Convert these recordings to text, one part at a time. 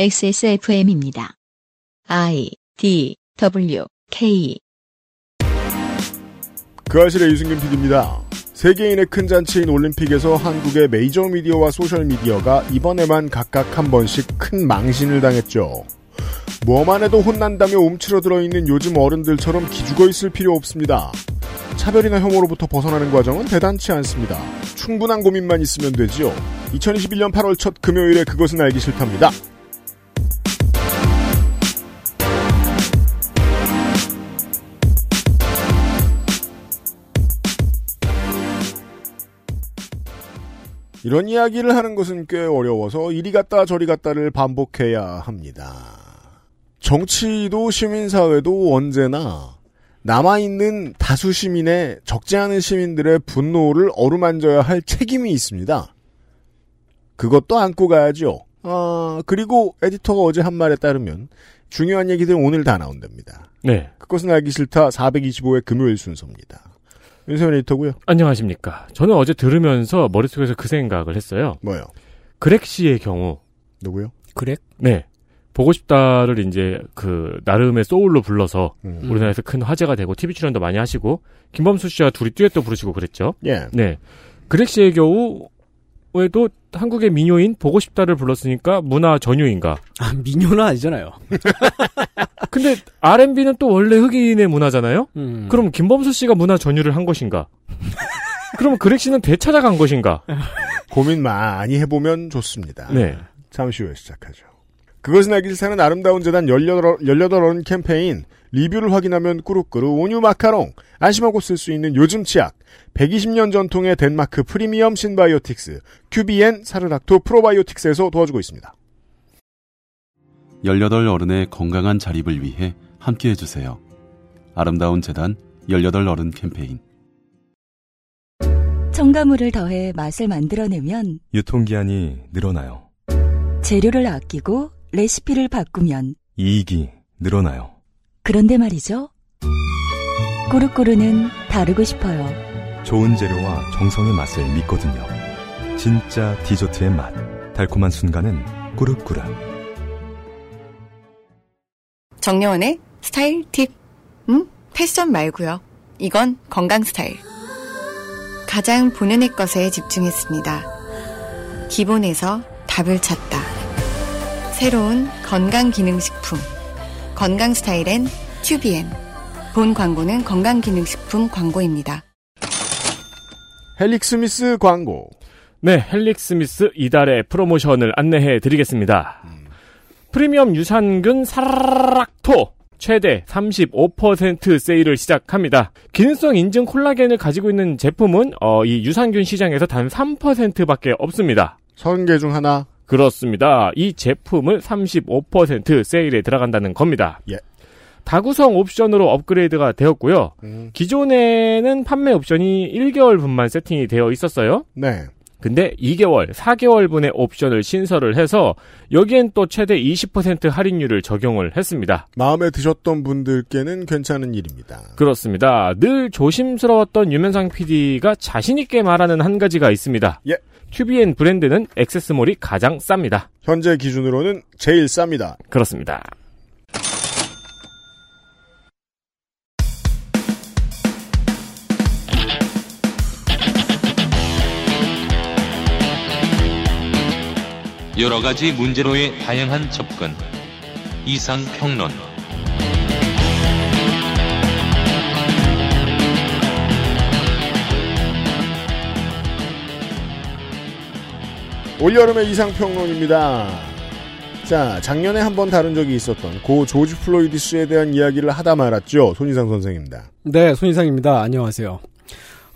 XSFM입니다. I D W K 그 아실의 유승균 PD입니다. 세계인의 큰 잔치인 올림픽에서 한국의 메이저 미디어와 소셜 미디어가 이번에만 각각 한 번씩 큰 망신을 당했죠. 뭐만 해도 혼난다며 움츠러들어 있는 요즘 어른들처럼 기죽어 있을 필요 없습니다. 차별이나 혐오로부터 벗어나는 과정은 대단치 않습니다. 충분한 고민만 있으면 되지요. 2021년 8월 첫 금요일에 그것은 알기 싫답니다. 이런 이야기를 하는 것은 꽤 어려워서 이리 갔다 저리 갔다를 반복해야 합니다. 정치도 시민사회도 언제나 남아있는 다수 시민의 적지 않은 시민들의 분노를 어루만져야 할 책임이 있습니다. 그것도 안고 가야죠. 아, 그리고 에디터가 어제 한 말에 따르면 중요한 얘기들 오늘 다 나온답니다. 네. 그것은 알기 싫다 425의 금요일 순서입니다. 윤세민 에디터고요. 안녕하십니까. 저는 어제 들으면서 머릿속에서 그 생각을 했어요. 뭐요? 그렉 씨의 경우. 누구요? 그렉? 네. 보고 싶다를 이제 그 나름의 소울로 불러서 음. 우리나라에서 큰 화제가 되고 TV 출연도 많이 하시고 김범수 씨와 둘이 듀엣도 부르시고 그랬죠. 예. 네. 그렉 씨의 경우 에도 한국의 민요인 보고 싶다를 불렀으니까 문화 전유인가. 아, 민요는 아니잖아요. 근데 R&B는 또 원래 흑인의 문화잖아요. 음. 그럼 김범수 씨가 문화 전유를 한 것인가? 그럼 그렉 씨는 되찾아간 것인가? 고민 많이 해보면 좋습니다. 네. 잠시 후에 시작하죠. 그것은 알기 싫다는 아름다운 재단 18, 18원 캠페인 리뷰를 확인하면 꾸룩꾸룩 온유 마카롱 안심하고 쓸 수 있는 요즘 치약 120년 전통의 덴마크 프리미엄 신바이오틱스 큐비엔 사르락토 프로바이오틱스에서 도와주고 있습니다. 18 어른의 건강한 자립을 위해 함께 해주세요. 아름다운 재단 18 어른 캠페인. 첨가물을 더해 맛을 만들어내면 유통기한이 늘어나요. 재료를 아끼고 레시피를 바꾸면 이익이 늘어나요. 그런데 말이죠. 꾸르꾸르는 다르고 싶어요. 좋은 재료와 정성의 맛을 믿거든요. 진짜 디저트의 맛. 달콤한 순간은 꾸르꾸르. 정려원의 스타일 팁. 음? 패션 말고요. 이건 건강 스타일. 가장 본연의 것에 집중했습니다. 기본에서 답을 찾다. 새로운 건강 기능식품. 건강 스타일엔 튜비엔. 본 광고는 건강기능식품 광고입니다. 헬릭스미스 광고. 네, 헬릭스미스 이달의 프로모션을 안내해 드리겠습니다. 프리미엄 유산균 사락토 최대 35% 세일을 시작합니다. 기능성 인증 콜라겐을 가지고 있는 제품은 어, 이 유산균 시장에서 단 3%밖에 없습니다. 30개 중 하나. 그렇습니다. 이 제품은 35% 세일에 들어간다는 겁니다. 예. 다구성 옵션으로 업그레이드가 되었고요. 음, 기존에는 판매 옵션이 1개월분만 세팅이 되어 있었어요. 네. 근데 2개월, 4개월분의 옵션을 신설을 해서 여기엔 또 최대 20% 할인율을 적용을 했습니다. 마음에 드셨던 분들께는 괜찮은 일입니다. 그렇습니다. 늘 조심스러웠던 유면상 PD가 자신있게 말하는 한 가지가 있습니다. 예. 튜비엔 브랜드는 액세스몰이 가장 쌉니다. 현재 기준으로는 제일 쌉니다. 그렇습니다. 여러 가지 문제로의 다양한 접근. 이상 평론. 올여름의 이상평론입니다. 자, 작년에 한번 다룬 적이 있었던 고 조지 플로이드 씨에 대한 이야기를 하다 말았죠. 손이상 선생입니다. 네, 손이상입니다. 안녕하세요.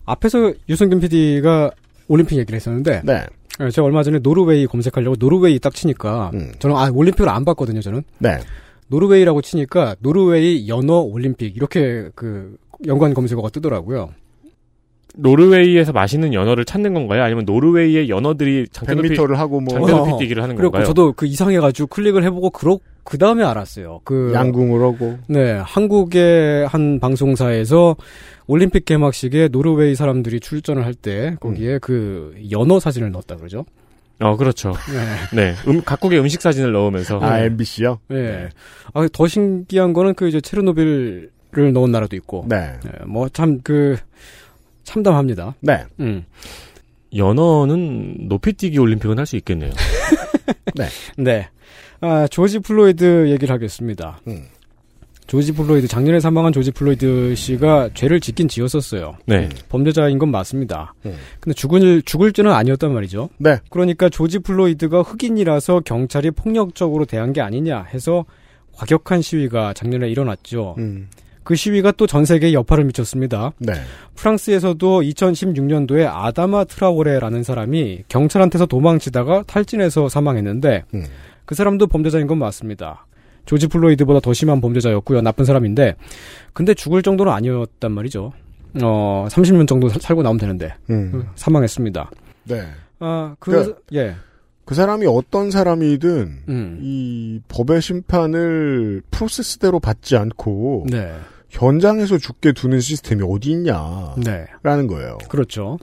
앞에서 유승균 PD가 올림픽 얘기를 했었는데, 네. 예, 제가 얼마 전에 노르웨이 검색하려고 노르웨이 딱 치니까, 음. 저는 아, 올림픽을 안 봤거든요, 저는. 네. 노르웨이라고 치니까 노르웨이 연어 올림픽 이렇게 그 연관 검색어가 뜨더라고요. 노르웨이에서 맛있는 연어를 찾는 건가요? 아니면 노르웨이의 연어들이 장대 높이, 100m를 하고 뭐 장대 높이 어, 뛰기를 하는 그리고 건가요? 저도 그 이상해가지고 클릭을 해보고 그러 그 다음에 알았어요. 그 양궁을 하고 네 한국의 한 방송사에서 올림픽 개막식에 노르웨이 사람들이 출전을 할 때 거기에 그 연어 사진을 넣었다 그러죠. 어, 그렇죠. 네. 음, 각국의 음식 사진을 넣으면서. 아, MBC요? 예. 아, 더 신기한 거는 그 이제 체르노빌을 넣은 나라도 있고. 네. 뭐참 그 참담합니다. 네. 음. 연어는 높이뛰기 올림픽은 할 수 있겠네요. 네. 네. 아, 조지 플로이드 얘기를 하겠습니다. 음. 조지 플로이드 작년에 사망한 조지 플로이드 씨가 죄를 짓긴 지었었어요. 네. 범죄자인 건 맞습니다. 음. 근데 죽을 죽을 죄는 아니었단 말이죠. 네. 그러니까 조지 플로이드가 흑인이라서 경찰이 폭력적으로 대한 게 아니냐 해서 과격한 시위가 작년에 일어났죠. 음. 그 시위가 또 전 세계에 여파를 미쳤습니다. 네. 프랑스에서도 2016년도에 아다마 트라오레라는 사람이 경찰한테서 도망치다가 탈진해서 사망했는데 음. 그 사람도 범죄자인 건 맞습니다. 조지 플로이드보다 더 심한 범죄자였고요. 나쁜 사람인데 근데 죽을 정도는 아니었단 말이죠. 어, 30년 정도 살- 살고 나오면 되는데 음. 사망했습니다. 네. 아, 그 그러니까 예. 그 사람이 어떤 사람이든 음. 이 법의 심판을 프로세스대로 받지 않고 네. 현장에서 죽게 두는 시스템이 어디 있냐라는 네. 거예요. 그렇죠.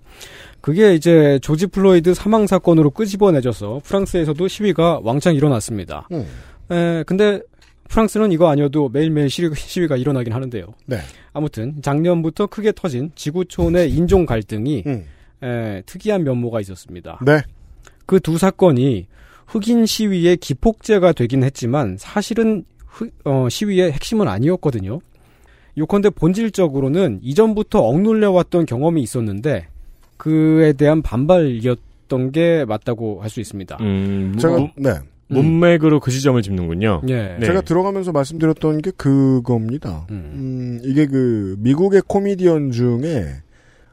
그게 이제 조지 플로이드 사망 사건으로 끄집어내져서 프랑스에서도 시위가 왕창 일어났습니다. 음. 에, 근데 프랑스는 이거 아니어도 매일매일 시위, 시위가 일어나긴 하는데요. 네. 아무튼 작년부터 크게 터진 지구촌의 인종 갈등이 음. 에, 특이한 면모가 있었습니다. 네. 그 두 사건이 흑인 시위의 기폭제가 되긴 했지만 사실은 흑- 어, 시위의 핵심은 아니었거든요. 요컨대 본질적으로는 이전부터 억눌려왔던 경험이 있었는데 그에 대한 반발이었던 게 맞다고 할 수 있습니다. 음, 제가 문- 네. 문맥으로 그 지점을 짚는군요. 예. 네. 제가 들어가면서 말씀드렸던 게 그겁니다. 음, 이게 그 미국의 코미디언 중에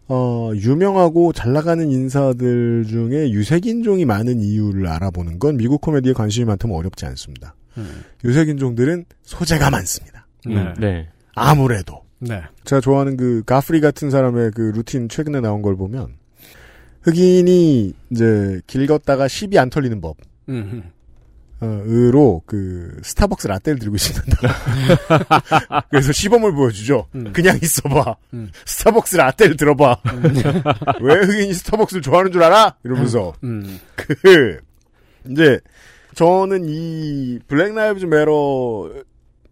어, 유명하고 잘 나가는 인사들 중에 유색인종이 많은 이유를 알아보는 건 미국 코미디에 관심이 많다면 어렵지 않습니다. 음. 유색인종들은 소재가 많습니다. 음, 네. 아무래도. 네. 제가 좋아하는 그 가프리 같은 사람의 그 루틴 최근에 나온 걸 보면 흑인이 이제 길 걷다가 시비 안 털리는 법. 음, 어, 으로 그 스타벅스 라떼를 들고 있습니다. 그래서 시범을 보여주죠. 음. 그냥 있어봐. 음. 스타벅스 라떼를 들어봐. 왜 흑인이 스타벅스를 좋아하는 줄 알아? 이러면서 음. 그 이제 저는 이 Black Lives Matter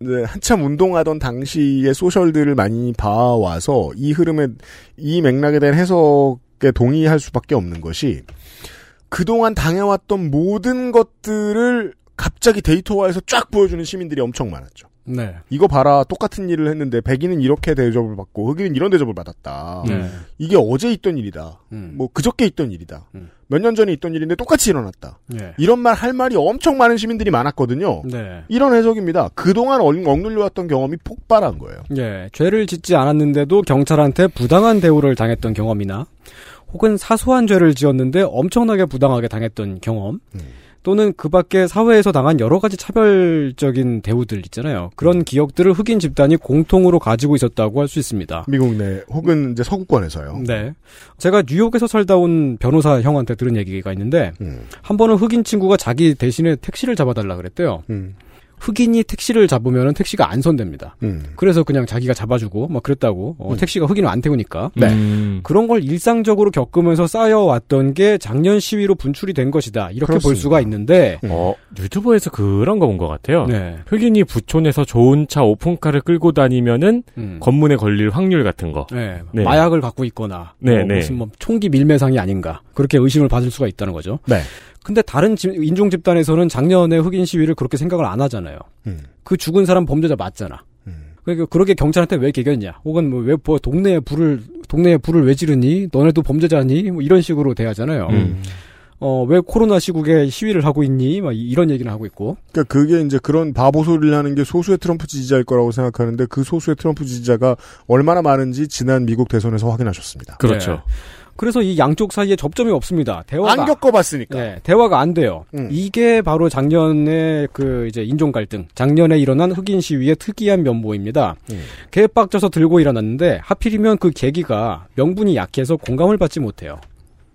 이제 한참 운동하던 당시의 social들을 많이 봐와서 이 흐름에 이 맥락에 대한 해석에 동의할 수밖에 없는 것이 그동안 당해왔던 모든 것들을 갑자기 데이터화해서 쫙 보여주는 시민들이 엄청 많았죠. 네. 이거 봐라 똑같은 일을 했는데 백인은 이렇게 대접을 받고 흑인은 이런 대접을 받았다. 네. 이게 어제 있던 일이다. 음. 뭐 그저께 있던 일이다. 음. 몇년 전에 있던 일인데 똑같이 일어났다. 예. 이런 말 할 말이 엄청 많은 시민들이 많았거든요. 네. 이런 해석입니다. 그동안 억- 억눌려왔던 경험이 폭발한 거예요. 예, 죄를 짓지 않았는데도 경찰한테 부당한 대우를 당했던 경험이나 혹은 사소한 죄를 지었는데 엄청나게 부당하게 당했던 경험 음. 또는 그 밖에 사회에서 당한 여러 가지 차별적인 대우들 있잖아요. 그런 음. 기억들을 흑인 집단이 공통으로 가지고 있었다고 할 수 있습니다. 미국 내 혹은 이제 서구권에서요. 네. 제가 뉴욕에서 살다 온 변호사 형한테 들은 얘기가 있는데 음, 한 번은 흑인 친구가 자기 대신에 택시를 잡아달라 그랬대요. 음, 흑인이 택시를 잡으면 택시가 안 선됩니다. 음. 그래서 그냥 자기가 잡아주고 막 그랬다고 어, 음. 택시가 흑인을 안 태우니까 네. 음, 그런 걸 일상적으로 겪으면서 쌓여왔던 게 작년 시위로 분출이 된 것이다 이렇게 볼 그렇습니다. 수가 있는데 어, 유튜브에서 그런 거 본 것 같아요. 네. 흑인이 부촌에서 좋은 차 오픈카를 끌고 다니면은 음. 검문에 걸릴 확률 같은 거. 네. 네. 마약을 갖고 있거나 네, 뭐 네. 무슨 뭐 총기 밀매상이 아닌가 그렇게 의심을 받을 수가 있다는 거죠. 네. 근데 다른 집- 인종 집단에서는 작년에 흑인 시위를 그렇게 생각을 안 하잖아요. 음, 그 죽은 사람 범죄자 맞잖아. 음. 그러니까 그렇게 경찰한테 왜 개겼냐? 혹은 뭐왜 뭐 동네에 불을 동네에 불을 왜 지르니? 너네도 범죄자니? 뭐 이런 식으로 대하잖아요. 음. 어왜 코로나 시국에 시위를 하고 있니? 막 이- 이런 얘기를 하고 있고. 그러니까 그게 이제 그런 바보 소리를 하는 게 소수의 트럼프 지지자일 거라고 생각하는데 그 소수의 트럼프 지지자가 얼마나 많은지 지난 미국 대선에서 확인하셨습니다. 그렇죠. 네. 그래서 이 양쪽 사이에 접점이 없습니다. 대화가 안 겪어봤으니까. 네, 대화가 안 돼요. 음. 이게 바로 작년에 그 이제 인종 갈등, 작년에 일어난 흑인 시위의 특이한 면모입니다. 음. 개빡쳐서 들고 일어났는데 하필이면 그 계기가 명분이 약해서 공감을 받지 못해요.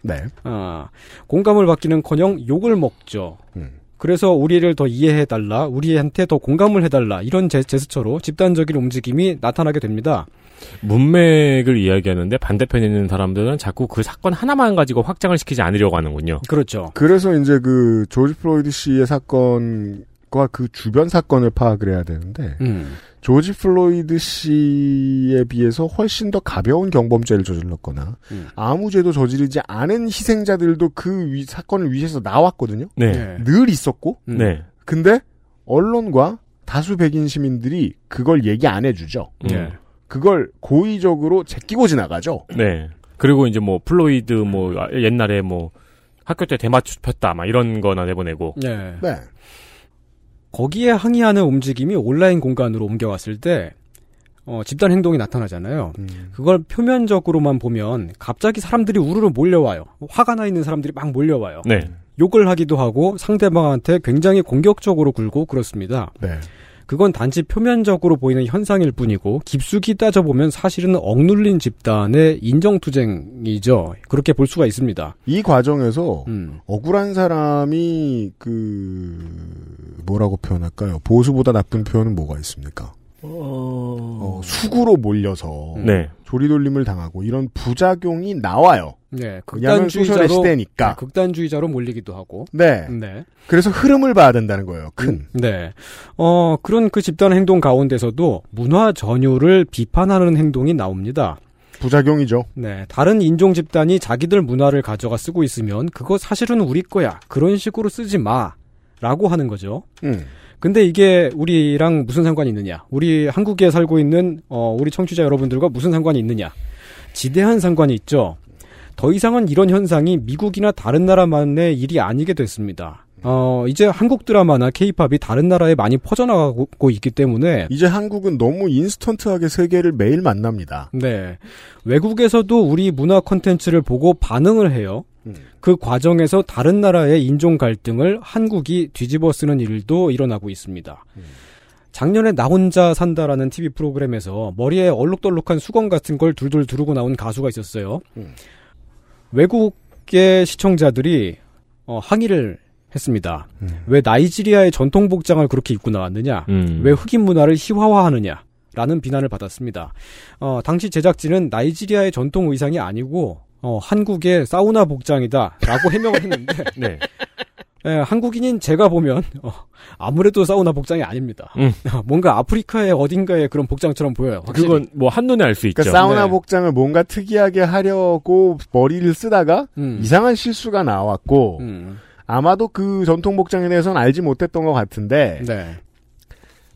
네. 아, 공감을 받기는커녕 욕을 먹죠. 음. 그래서 우리를 더 이해해달라, 우리한테 더 공감을 해달라 이런 제, 제스처로 집단적인 움직임이 나타나게 됩니다. 문맥을 이야기하는데 반대편에 있는 사람들은 자꾸 그 사건 하나만 가지고 확장을 시키지 않으려고 하는군요. 그렇죠. 그래서 이제 그 조지 플로이드 씨의 사건과 그 주변 사건을 파악을 해야 되는데 음. 조지 플로이드 씨에 비해서 훨씬 더 가벼운 경범죄를 저질렀거나 음. 아무 죄도 저지르지 않은 희생자들도 그 위- 사건을 위해서 나왔거든요. 네. 네. 늘 있었고 음. 네. 근데 언론과 다수 백인 시민들이 그걸 얘기 안 해주죠. 음. 예. 그걸 고의적으로 제끼고 지나가죠. 네. 그리고 이제 뭐 플로이드 뭐 옛날에 뭐 학교 때 대마초 폈다 막 이런 거나 내보내고. 예. 네. 거기에 항의하는 움직임이 온라인 공간으로 옮겨왔을 때 어, 집단 행동이 나타나잖아요. 음. 그걸 표면적으로만 보면 갑자기 사람들이 우르르 몰려와요. 화가 나 있는 사람들이 막 몰려와요. 네. 욕을 하기도 하고 상대방한테 굉장히 공격적으로 굴고 그렇습니다. 네. 그건 단지 표면적으로 보이는 현상일 뿐이고 깊숙이 따져보면 사실은 억눌린 집단의 인정투쟁이죠. 그렇게 볼 수가 있습니다. 이 과정에서 음. 억울한 사람이 그 뭐라고 표현할까요? 보수보다 나쁜 표현은 뭐가 있습니까? 어, 수구로 몰려서 네. 조리돌림을 당하고 이런 부작용이 나와요. 네, 극단주의자로 시대니까. 네, 극단주의자로 몰리기도 하고. 네. 네. 그래서 흐름을 봐야 된다는 거예요. 큰. 네. 어, 그런 그 집단 행동 가운데서도 문화 전유를 비판하는 행동이 나옵니다. 부작용이죠. 네. 다른 인종 집단이 자기들 문화를 가져가 쓰고 있으면 그거 사실은 우리 거야. 그런 식으로 쓰지 마. 라고 하는 거죠. 음. 근데 이게 우리랑 무슨 상관이 있느냐? 우리 한국에 살고 있는 어, 우리 청취자 여러분들과 무슨 상관이 있느냐? 지대한 상관이 있죠. 더 이상은 이런 현상이 미국이나 다른 나라만의 일이 아니게 됐습니다. 어, 이제 한국 드라마나 케이팝이 다른 나라에 많이 퍼져나가고 있기 때문에 이제 한국은 너무 인스턴트하게 세계를 매일 만납니다. 네. 외국에서도 우리 문화 콘텐츠를 보고 반응을 해요. 음. 그 과정에서 다른 나라의 인종 갈등을 한국이 뒤집어 쓰는 일도 일어나고 있습니다. 작년에 나 혼자 산다라는 TV 프로그램에서 머리에 얼룩덜룩한 수건 같은 걸 둘둘 두르고 나온 가수가 있었어요. 음. 외국의 시청자들이 어, 항의를 했습니다. 음. 왜 나이지리아의 전통 복장을 그렇게 입고 나왔느냐? 음. 왜 흑인 문화를 희화화하느냐? 라는 비난을 받았습니다. 어, 당시 제작진은 나이지리아의 전통 의상이 아니고 어, 한국의 사우나 복장이다 라고 해명을 했는데 네. 예, 한국인인 제가 보면 어, 아무래도 사우나 복장이 아닙니다. 음. 뭔가 아프리카의 어딘가에 그런 복장처럼 보여요. 확실히. 그건 뭐 한눈에 알 수 있죠. 그러니까 사우나 네. 복장을 뭔가 특이하게 하려고 머리를 쓰다가 음. 이상한 실수가 나왔고 음. 아마도 그 전통 복장에 대해서는 알지 못했던 것 같은데 네.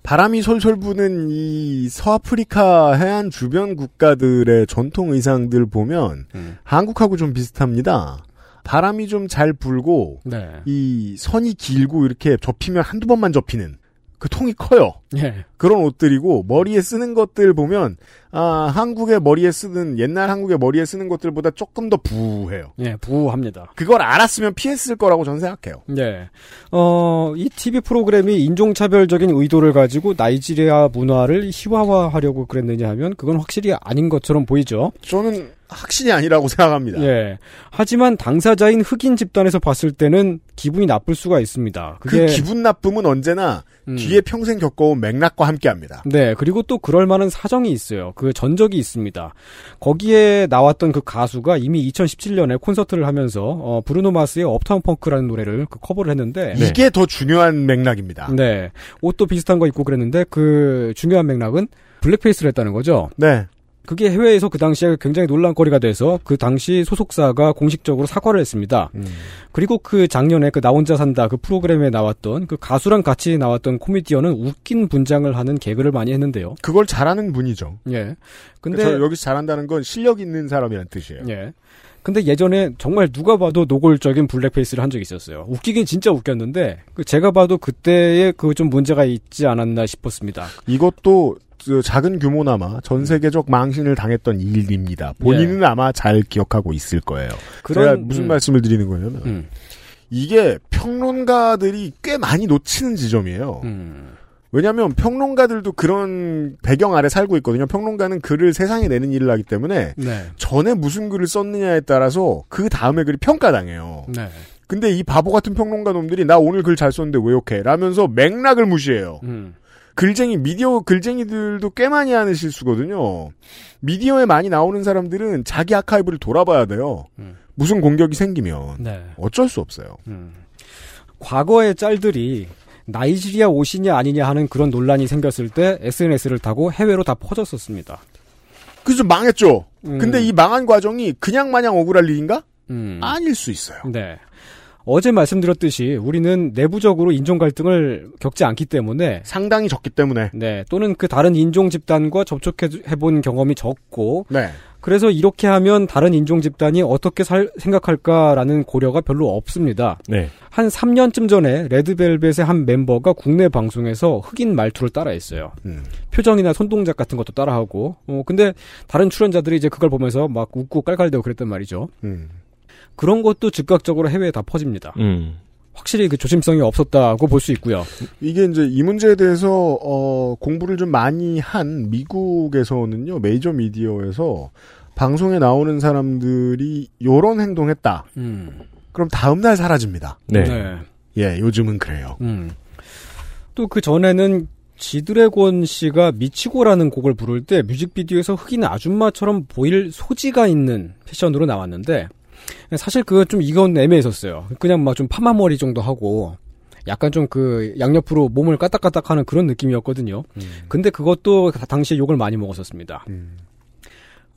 바람이 솔솔 부는 이 서아프리카 해안 주변 국가들의 전통 의상들 보면 음. 한국하고 좀 비슷합니다. 바람이 좀 잘 불고 네. 이 선이 길고 이렇게 접히면 한두 번만 접히는 그 통이 커요. 예. 그런 옷들이고 머리에 쓰는 것들 보면 아 한국의 머리에 쓰는 옛날 한국의 머리에 쓰는 것들보다 조금 더 부해요. 예, 부합니다. 그걸 알았으면 피했을 거라고 저는 생각해요. 네. 어, 이 TV 프로그램이 인종차별적인 의도를 가지고 나이지리아 문화를 희화화하려고 그랬느냐 하면 그건 확실히 아닌 것처럼 보이죠. 저는 확실히 아니라고 생각합니다. 예. 하지만 당사자인 흑인 집단에서 봤을 때는 기분이 나쁠 수가 있습니다. 그 기분 나쁨은 언제나 음. 뒤에 평생 겪어온 맥락과 함께합니다. 네, 그리고 또 그럴 만한 사정이 있어요. 그 전적이 있습니다. 거기에 나왔던 그 가수가 이미 2017년에 콘서트를 하면서 어, 브루노 마스의 업타운 펑크라는 노래를 그 커버를 했는데 이게 더 중요한 맥락입니다. 네. 옷도 비슷한 거 입고 그랬는데 그 중요한 맥락은 블랙페이스를 했다는 거죠. 네. 그게 해외에서 그 당시에 굉장히 논란거리가 돼서 그 당시 소속사가 공식적으로 사과를 했습니다. 음. 그리고 그 작년에 그 나 혼자 산다 그 프로그램에 나왔던 그 가수랑 같이 나왔던 코미디언은 웃긴 분장을 하는 개그를 많이 했는데요. 그걸 잘하는 분이죠. 예. 근데 여기서 잘한다는 건 실력 있는 사람이란 뜻이에요. 예. 근데 예전에 정말 누가 봐도 노골적인 블랙페이스를 한 적이 있었어요. 웃기긴 진짜 웃겼는데 그 제가 봐도 그때에 그좀 문제가 있지 않았나 싶었습니다. 이것도 저 작은 규모나마 전 세계적 망신을 당했던 일입니다. 본인은 아마 잘 기억하고 있을 거예요. 제가 무슨 음, 말씀을 드리는 거냐면 음, 이게 평론가들이 꽤 많이 놓치는 지점이에요. 음, 왜냐하면 평론가들도 그런 배경 아래 살고 있거든요. 평론가는 글을 세상에 내는 일을 하기 때문에 네, 전에 무슨 글을 썼느냐에 따라서 그 다음에 글이 평가당해요. 네, 근데 이 바보 같은 평론가 놈들이 나 오늘 글 잘 썼는데 왜 욕해? 라면서 맥락을 무시해요. 음. 글쟁이 미디어 글쟁이들도 꽤 많이 하는 실수거든요. 미디어에 많이 나오는 사람들은 자기 아카이브를 돌아봐야 돼요. 음. 무슨 공격이 생기면 네. 어쩔 수 없어요. 음. 과거의 짤들이 나이지리아 옷이냐 아니냐 하는 그런 논란이 생겼을 때 SNS를 타고 해외로 다 퍼졌었습니다. 그래서 망했죠. 음. 근데 이 망한 과정이 그냥 마냥 억울할 일인가? 음. 아닐 수 있어요. 네. 어제 말씀드렸듯이 우리는 내부적으로 인종 갈등을 겪지 않기 때문에 상당히 적기 때문에 네 또는 그 다른 인종 집단과 접촉해 본 경험이 적고 네. 그래서 이렇게 하면 다른 인종 집단이 어떻게 살, 생각할까라는 고려가 별로 없습니다. 네. 한 3년쯤 전에 레드벨벳의 한 멤버가 국내 방송에서 흑인 말투를 따라했어요. 음. 표정이나 손동작 같은 것도 따라하고. 어, 근데 다른 출연자들이 이제 그걸 보면서 막 웃고 깔깔대고 그랬단 말이죠. 음. 그런 것도 즉각적으로 해외에 다 퍼집니다. 음. 확실히 그 조심성이 없었다고 볼 수 있고요. 이게 이제 이 문제에 대해서 어, 공부를 좀 많이 한 미국에서는요 메이저 미디어에서 방송에 나오는 사람들이 요런 행동했다. 음. 그럼 다음 날 사라집니다. 네. 예, 요즘은 그래요. 음. 또그 전에는 지드래곤 씨가 미치고라는 곡을 부를 때 뮤직비디오에서 흑인 아줌마처럼 보일 소지가 있는 패션으로 나왔는데 사실 그거 좀 이건 애매했었어요. 그냥 막 좀 파마머리 정도 하고 약간 좀 그 양옆으로 몸을 까딱까딱 하는 그런 느낌이었거든요. 근데 그것도 당시에 욕을 많이 먹었었습니다.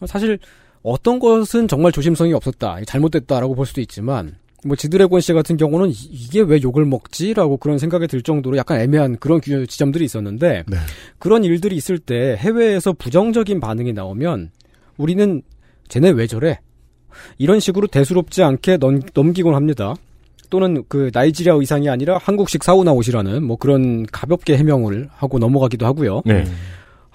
사실 어떤 것은 정말 조심성이 없었다, 잘못됐다라고 볼 수도 있지만 뭐 지드래곤 씨 같은 경우는 이- 이게 왜 욕을 먹지라고 그런 생각이 들 정도로 약간 애매한 그런 규- 지점들이 있었는데 네. 그런 일들이 있을 때 해외에서 부정적인 반응이 나오면 우리는 쟤네 왜 저래? 이런 식으로 대수롭지 않게 넘, 넘기곤 합니다. 또는 그 나이지리아 의상이 아니라 한국식 사우나 옷이라는 뭐 그런 가볍게 해명을 하고 넘어가기도 하고요. 네.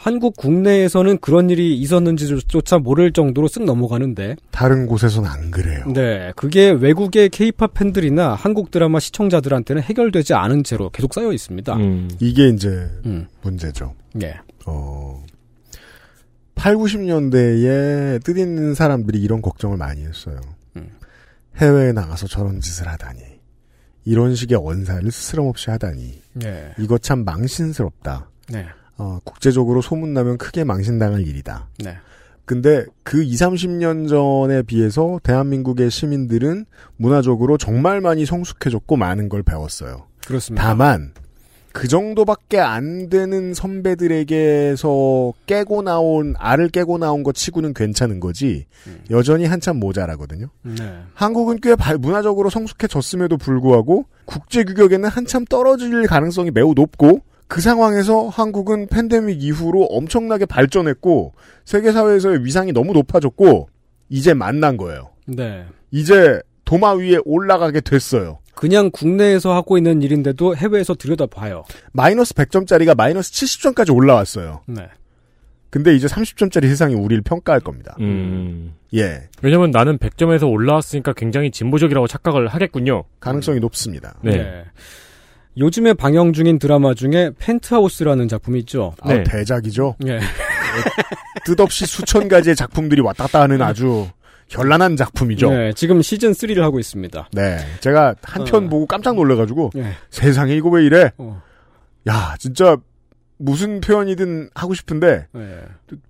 한국 국내에서는 그런 일이 있었는지조차 모를 정도로 쓱 넘어가는데 다른 곳에서는 안 그래요. 네, 그게 외국의 케이팝 팬들이나 한국 드라마 시청자들한테는 해결되지 않은 채로 계속 쌓여 있습니다. 음. 이게 이제 음. 문제죠. 네. 어, 8, 90년대에 뜻 있는 사람들이 이런 걱정을 많이 했어요. 음. 해외에 나가서 저런 짓을 하다니. 이런 식의 언사를 스스럼없이 하다니. 네. 이거 참 망신스럽다. 네. 어, 국제적으로 소문나면 크게 망신당할 일이다. 네. 근데 그 2, 30년 전에 비해서 대한민국의 시민들은 문화적으로 정말 많이 성숙해졌고 많은 걸 배웠어요. 그렇습니다. 다만 그 정도밖에 안 되는 선배들에게서 깨고 나온 알을 깨고 나온 것 치고는 괜찮은 거지 여전히 한참 모자라거든요. 네. 한국은 꽤 발- 문화적으로 성숙해졌음에도 불구하고 국제 규격에는 한참 떨어질 가능성이 매우 높고 그 상황에서 한국은 팬데믹 이후로 엄청나게 발전했고 세계 사회에서의 위상이 너무 높아졌고 이제 만난 거예요. 네. 이제 도마 위에 올라가게 됐어요. 그냥 국내에서 하고 있는 일인데도 해외에서 들여다봐요. 마이너스 100점짜리가 마이너스 70점까지 올라왔어요. 네. 근데 이제 30점짜리 세상이 우리를 평가할 겁니다. 음. 예. 왜냐면 나는 100점에서 올라왔으니까 굉장히 진보적이라고 착각을 하겠군요. 가능성이 높습니다. 네. 요즘에 방영 중인 드라마 중에 펜트하우스라는 작품이 있죠. 아, 네. 대작이죠. 예. 뜻없이 수천 가지의 작품들이 왔다 갔다 하는 아주 현란한 작품이죠. 네. 네, 지금 시즌 3를 하고 있습니다. 제가 한편 어. 보고 깜짝 놀래가지고 예. 세상에 이거 왜 이래? 어. 야, 진짜 무슨 표현이든 하고 싶은데 예.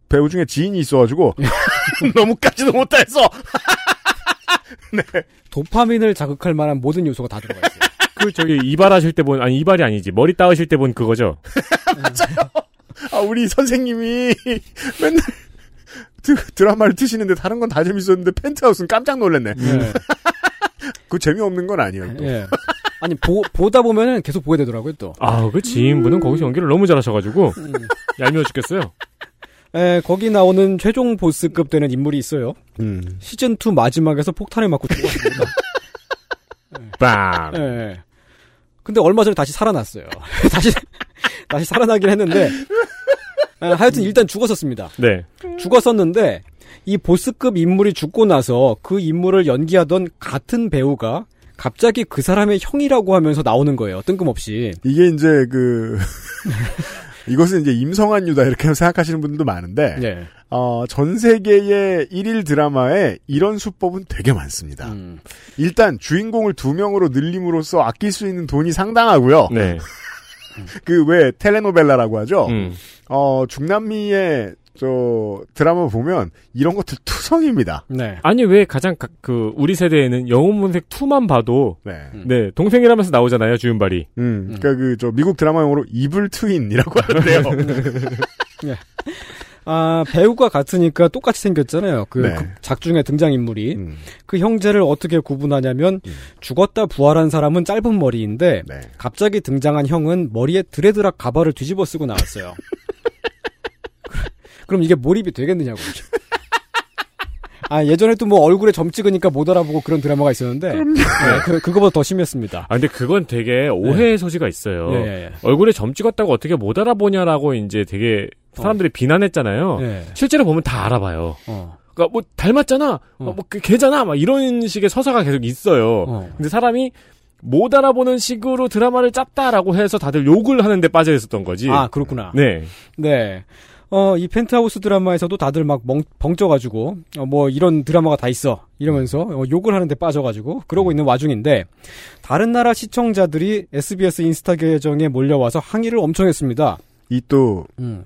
배우 중에 지인이 있어가지고 너무 까지도 못해서 도파민을 자극할 만한 모든 요소가 다 들어가 있어요. 그 저기 이발하실 때 본 아니 이발이 아니지 머리 따으실 때 본 그거죠. 아, 우리 선생님이 맨날 드, 드라마를 트시는데 다른 건 다 재밌었는데 펜트하우스는 깜짝 놀랐네. 예. 그 재미없는 건 아니에요. 또. 예. 아니 보, 보다 보면은 계속 보게 되더라고요 또. 아그 지인분은 거기서 연기를 너무 잘하셔가지고 음. 얄미워 죽겠어요. 예, 거기 나오는 최종 보스급 되는 인물이 있어요. 음. 시즌 2 마지막에서 폭탄을 맞고 죽었습니다. 빵. 예. 근데 얼마 전에 다시 살아났어요. 다시 다시 살아나긴 했는데 예, 하여튼 일단 죽었었습니다. 네. 죽었었는데 이 보스급 인물이 죽고 나서 그 인물을 연기하던 같은 배우가 갑자기 그 사람의 형이라고 하면서 나오는 거예요. 뜬금없이. 이게 이제 그 이것은 이제 임성한 유다 이렇게 생각하시는 분들도 많은데 예. 어, 전 세계의 일일 드라마에 이런 수법은 되게 많습니다. 음. 일단 주인공을 두 명으로 늘림으로써 아낄 수 있는 돈이 상당하고요. 네. 그 왜 텔레노벨라라고 하죠. 음. 어 중남미의 저 드라마 보면 이런 것들 투성입니다. 네. 아니 왜 가장 가- 그 우리 세대에는 영웅문색 2만 봐도 네. 네 동생이라면서 나오잖아요 주윤발이. 음, 그러니까 그 저 미국 드라마 용어로 이블 트윈이라고 하는데요. 아, 배우가 같으니까 똑같이 생겼잖아요. 그 네. 그 작중의 등장인물이. 음, 그 형제를 어떻게 구분하냐면 죽었다 부활한 사람은 짧은 머리인데 네. 갑자기 등장한 형은 머리에 드레드락 가발을 뒤집어 쓰고 나왔어요. 그럼 이게 몰입이 되겠느냐고. 아, 예전에도 뭐 얼굴에 점 찍으니까 못 알아보고 그런 드라마가 있었는데, 네, 그, 그거보다 더 심했습니다. 아 근데 그건 되게 오해의 소지가 있어요. 예. 얼굴에 점 찍었다고 어떻게 못 알아보냐라고 이제 되게 사람들이 비난했잖아요. 예. 실제로 보면 다 알아봐요. 어, 그러니까 뭐 닮았잖아, 어, 뭐 그- 걔잖아, 막 이런 식의 서사가 계속 있어요. 어. 근데 사람이 못 알아보는 식으로 드라마를 짰다라고 해서 다들 욕을 하는데 빠져 있었던 거지. 아, 그렇구나. 네. 네. 어, 이 펜트하우스 드라마에서도 다들 막 멍, 벙쪄가지고, 어, 뭐, 이런 드라마가 다 있어. 이러면서, 어, 욕을 하는데 빠져가지고, 그러고 있는 와중인데, 다른 나라 시청자들이 SBS 인스타 계정에 몰려와서 항의를 엄청 했습니다. 이 또 음.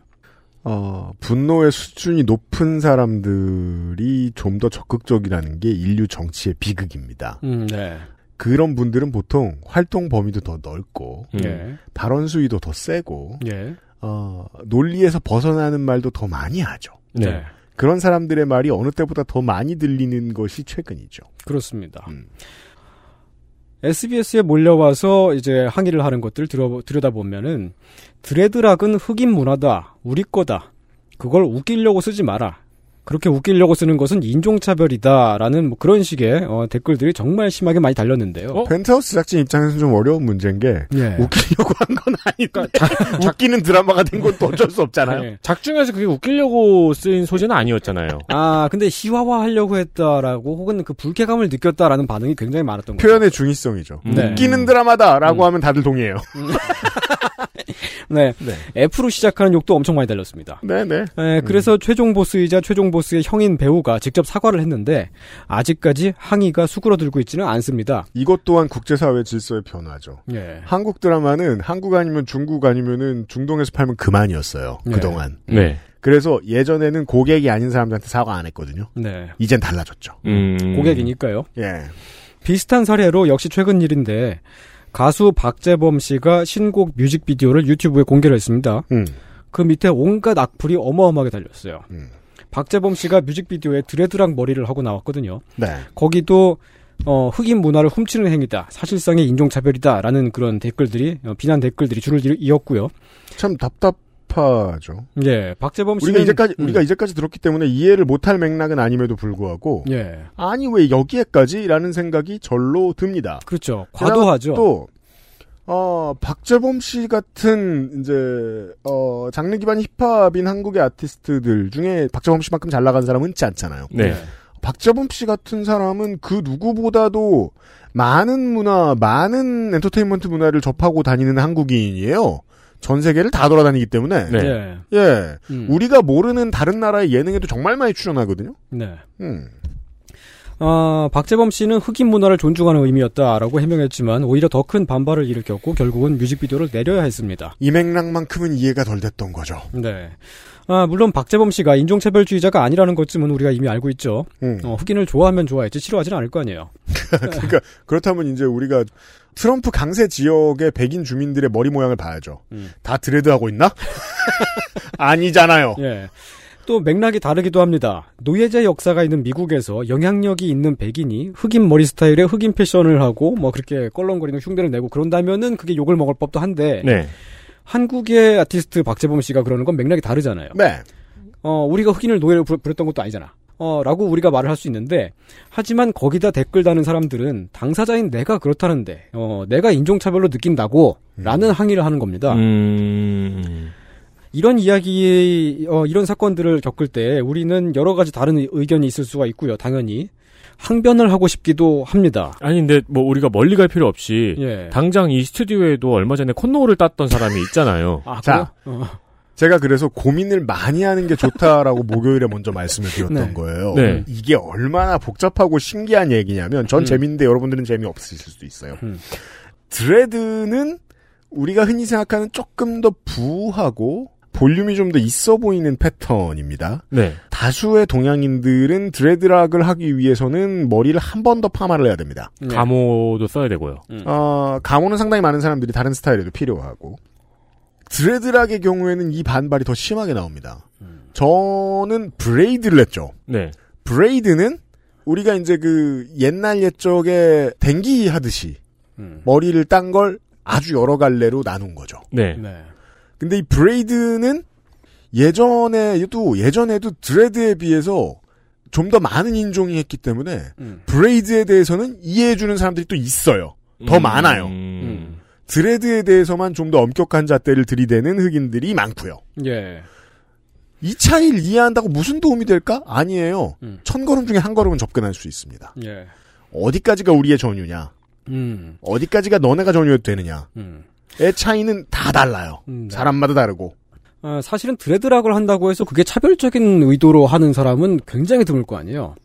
어, 분노의 수준이 높은 사람들이 좀 더 적극적이라는 게 인류 정치의 비극입니다. 음, 네. 그런 분들은 보통 활동 범위도 더 넓고 음. 예. 발언 수위도 더 세고 예. 어, 논리에서 벗어나는 말도 더 많이 하죠. 네. 그런 사람들의 말이 어느 때보다 더 많이 들리는 것이 최근이죠. 그렇습니다. 음. SBS에 몰려와서 이제 항의를 하는 것들 들여, 들여다보면은, 드레드락은 흑인 문화다. 우리 거다. 그걸 웃기려고 쓰지 마라. 그렇게 웃기려고 쓰는 것은 인종차별이다라는 뭐 그런 식의 어, 댓글들이 정말 심하게 많이 달렸는데요. 어? 펜트하우스 제작진 입장에서는 좀 어려운 문제인 게 예. 웃기려고 한 건 아닌데 웃기는 드라마가 된건또 어쩔 수 없잖아요. 예. 작중에서 그게 웃기려고 쓰인 소재는 아니었잖아요. 아, 근데 희화화 하려고 했다라고 혹은 그 불쾌감을 느꼈다라는 반응이 굉장히 많았던 거죠. 표현의 중의성이죠. 네. 웃기는 드라마다라고 하면 다들 동의해요. 네. 네. F로 시작하는 욕도 엄청 많이 달렸습니다. 네네. 예, 그래서 최종 보스이자 최종 보스의 형인 배우가 직접 사과를 했는데 아직까지 항의가 수그러들고 있지는 않습니다. 이것 또한 국제사회 질서의 변화죠. 예. 한국 드라마는 한국 아니면 중국 아니면은 중동에서 팔면 그만이었어요. 네. 그동안. 네. 그래서 예전에는 고객이 아닌 사람들한테 사과 안 했거든요. 네. 이젠 달라졌죠. 음. 고객이니까요. 예. 비슷한 사례로 역시 최근 일인데 가수 박재범 씨가 신곡 뮤직비디오를 유튜브에 공개를 했습니다. 음. 그 밑에 온갖 악플이 어마어마하게 달렸어요. 음. 박재범 씨가 뮤직비디오에 드레드락 머리를 하고 나왔거든요. 네. 거기도 어, 흑인 문화를 훔치는 행위다. 사실상의 인종차별이다라는 그런 댓글들이 어, 비난 댓글들이 줄을 이- 이었고요. 참 답답 하죠. 예, 박재범 씨는 우리가 이제까지 음, 우리가 이제까지 들었기 때문에 이해를 못할 맥락은 아님에도 불구하고 예, 아니 왜 여기에까지라는 생각이 절로 듭니다. 그렇죠. 과도하죠. 또 어, 박재범 씨 같은 이제 어, 장르 기반 힙합인 한국의 아티스트들 중에 박재범 씨만큼 잘 나간 사람은 있지 않잖아요. 네. 박재범 씨 같은 사람은 그 누구보다도 많은 문화, 많은 엔터테인먼트 문화를 접하고 다니는 한국인이에요. 전 세계를 다 돌아다니기 때문에. 네. 예, 예. 음, 우리가 모르는 다른 나라의 예능에도 정말 많이 출연하거든요. 네. 음. 어, 박재범 씨는 흑인 문화를 존중하는 의미였다라고 해명했지만 오히려 더 큰 반발을 일으켰고 결국은 뮤직비디오를 내려야 했습니다. 이 맥락만큼은 이해가 덜 됐던 거죠. 네. 아, 물론 박재범 씨가 인종차별주의자가 아니라는 것쯤은 우리가 이미 알고 있죠. 음. 어, 흑인을 좋아하면 좋아했지 싫어하지는 않을 거 아니에요. 그러니까 그렇다면 이제 우리가 트럼프 강세 지역의 백인 주민들의 머리 모양을 봐야죠. 음. 다 드레드 하고 있나? 아니잖아요. 예. 또 맥락이 다르기도 합니다. 노예제 역사가 있는 미국에서 영향력이 있는 백인이 흑인 머리 스타일에 흑인 패션을 하고 뭐 그렇게 껄렁거리는 흉내를 내고 그런다면은 그게 욕을 먹을 법도 한데 네. 한국의 아티스트 박재범 씨가 그러는 건 맥락이 다르잖아요. 네. 어, 우리가 흑인을 노예로 부렸던 것도 아니잖아. 어, 라고 우리가 말을 할 수 있는데, 하지만 거기다 댓글 다는 사람들은 당사자인 내가 그렇다는데, 어, 내가 인종차별로 느낀다고, 라는 항의를 하는 겁니다. 음. 이런 이야기, 어, 이런 사건들을 겪을 때 우리는 여러 가지 다른 의- 의견이 있을 수가 있고요, 당연히. 항변을 하고 싶기도 합니다. 아니 근데 뭐 우리가 멀리 갈 필요 없이 예. 당장 이 스튜디오에도 얼마 전에 콧노를 땄던 사람이 있잖아요. 아, 자. 어, 제가 그래서 고민을 많이 하는 게 좋다라고 목요일에 먼저 말씀을 드렸던 네. 거예요. 네. 이게 얼마나 복잡하고 신기한 얘기냐면 전 음. 재밌는데 여러분들은 재미없으실 수도 있어요. 음. 드레드는 우리가 흔히 생각하는 조금 더 부하고 볼륨이 좀 더 있어 보이는 패턴입니다. 네. 다수의 동양인들은 드레드락을 하기 위해서는 머리를 한 번 더 파마를 해야 됩니다. 네. 감호도 써야 되고요. 어, 감호는 상당히 많은 사람들이 다른 스타일에도 필요하고 dreadlock의 경우에는 이 반발이 더 심하게 나옵니다. 저는 braid를 했죠. 네. braid는 우리가 이제 그 옛날 옛적에 댕기 하듯이 음. 머리를 땋은 걸 아주 여러 갈래로 나눈 거죠. 네. 네. 근데 이 braid는 예전에도 예전에도 dread에 비해서 좀 더 많은 인종이 했기 때문에 음. braid에 대해서는 이해해주는 사람들이 또 있어요. 더 음. 많아요. 음. 드레드에 대해서만 좀 더 엄격한 잣대를 들이대는 흑인들이 많고요. 예. 이 차이를 이해한다고 무슨 도움이 될까? 아니에요. 음. 천 걸음 중에 한 걸음은 접근할 수 있습니다. 예. 어디까지가 우리의 전유냐? 음. 어디까지가 너네가 전유해도 되느냐의 음. 차이는 다 달라요. 음, 네. 사람마다 다르고. 아, 사실은 드레드락을 한다고 해서 그게 차별적인 의도로 하는 사람은 굉장히 드물 거 아니에요.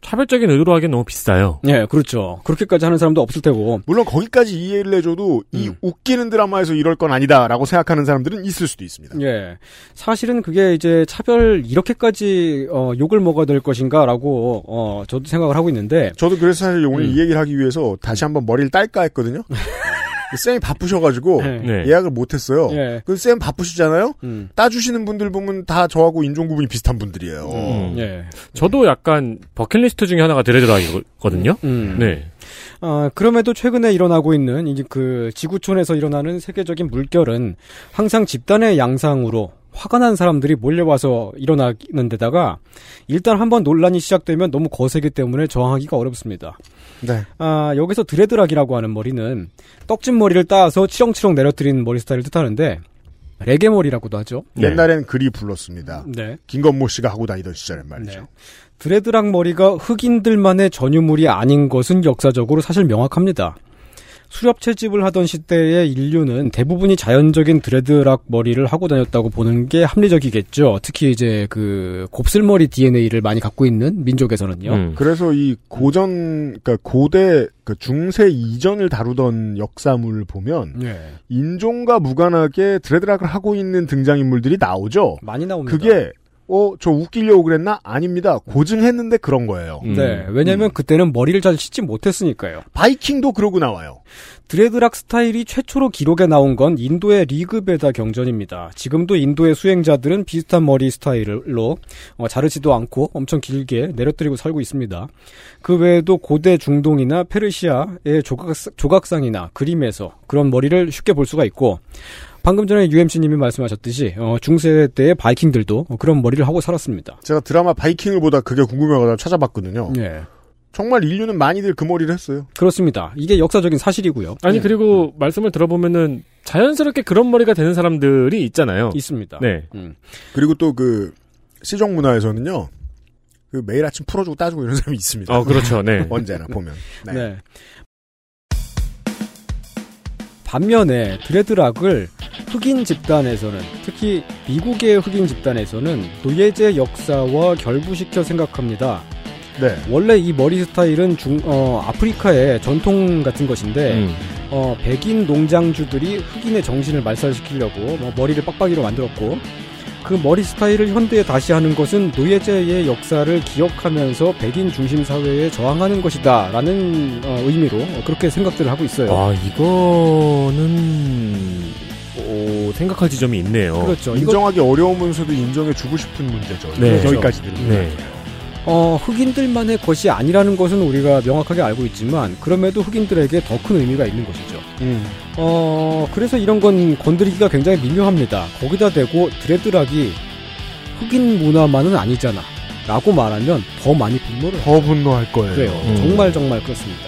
차별적인 의도로 하기엔 너무 비싸요. 예, 그렇죠. 그렇게까지 하는 사람도 없을 테고. 물론 거기까지 이해를 해줘도 이 음. 웃기는 드라마에서 이럴 건 아니다라고 생각하는 사람들은 있을 수도 있습니다. 예. 사실은 그게 이제 차별 이렇게까지 어, 욕을 먹어야 될 것인가라고 어, 저도 생각을 하고 있는데 저도 그래서 사실 오늘 음. 이 얘기를 하기 위해서 다시 한번 머리를 딸까 했거든요. 쌤이 바쁘셔가지고 네. 네. 예약을 못했어요. 예. 그쌤 바쁘시잖아요. 음. 따주시는 분들 보면 다 저하고 인종 구분이 비슷한 분들이에요. 음. 예. 저도 약간 버킷리스트 중에 하나가 드레드락이거든요. 음. 네. 아, 그럼에도 최근에 일어나고 있는 이제 그 지구촌에서 일어나는 세계적인 물결은 항상 집단의 양상으로 화가 난 사람들이 몰려와서 일어나는 데다가 일단 한번 논란이 시작되면 너무 거세기 때문에 저항하기가 어렵습니다. 네. 아, 여기서 드레드락이라고 하는 머리는 떡진 머리를 따서 치렁치렁 내려뜨리는 머리 스타일을 뜻하는데 레게 머리라고도 하죠. 네. 옛날엔 그리 불렀습니다. 네. 김건모 씨가 하고 다니던 시절엔 말이죠. 네. 드레드락 머리가 흑인들만의 전유물이 아닌 것은 역사적으로 사실 명확합니다. 수렵 채집을 하던 시대의 인류는 대부분이 자연적인 드레드락 머리를 하고 다녔다고 보는 게 합리적이겠죠. 특히 이제 그 곱슬머리 DNA를 많이 갖고 있는 민족에서는요. 음. 그래서 이 고전, 그러니까 고대, 그 중세 이전을 다루던 역사물을 보면 네. 인종과 무관하게 드레드락을 하고 있는 등장인물들이 나오죠. 많이 나옵니다. 그게 어, 저 웃기려고 그랬나? 아닙니다. 고증했는데 그런 거예요. 음. 네. 왜냐면 그때는 머리를 잘 씻지 못했으니까요. 바이킹도 그러고 나와요. 드레드락 스타일이 최초로 기록에 나온 건 인도의 리그베다 경전입니다. 지금도 인도의 수행자들은 비슷한 머리 스타일로 어, 자르지도 않고 엄청 길게 내려뜨리고 살고 있습니다. 그 외에도 고대 중동이나 페르시아의 조각, 조각상이나 그림에서 그런 머리를 쉽게 볼 수가 있고 방금 전에 UMC님이 말씀하셨듯이 어, 중세 때의 바이킹들도 어, 그런 머리를 하고 살았습니다. 제가 드라마 바이킹을 보다 그게 궁금해가지고 찾아봤거든요. 예, 정말 인류는 많이들 그 머리를 했어요. 그렇습니다. 이게 역사적인 사실이고요. 아니 예, 그리고 말씀을 들어보면은 자연스럽게 그런 머리가 되는 사람들이 있잖아요. 있습니다. 네. 음. 그리고 또 그 시정 문화에서는요. 그 매일 아침 풀어주고 따주고 이런 사람이 있습니다. 어 그렇죠. 네. 언제나 보면. 네. 네. 반면에 드레드락을 흑인 집단에서는 특히 미국의 흑인 집단에서는 노예제 역사와 결부시켜 생각합니다. 네. 원래 이 머리 스타일은 중, 어, 아프리카의 전통 같은 것인데 음. 어, 백인 농장주들이 흑인의 정신을 말살시키려고 뭐 머리를 빡빡이로 만들었고 그 머리 스타일을 현대에 다시 하는 것은 노예제의 역사를 기억하면서 백인 중심 사회에 저항하는 것이다 라는 어, 의미로 그렇게 생각들을 하고 있어요. 아 이거는 오, 생각할 지점이 있네요. 그렇죠. 이거 인정하기 어려우면서도 인정해주고 싶은 문제죠. 네. 여기까지 들으면. 네. 어, 흑인들만의 것이 아니라는 것은 우리가 명확하게 알고 있지만 그럼에도 흑인들에게 더 큰 의미가 있는 것이죠. 음. 어, 그래서 이런 건 건드리기가 굉장히 미묘합니다. 거기다 대고 드레드락이 흑인 문화만은 아니잖아. 라고 말하면 더 많이 분노를 더 분노할 거예요. 그래요. 음. 정말 정말 그렇습니다.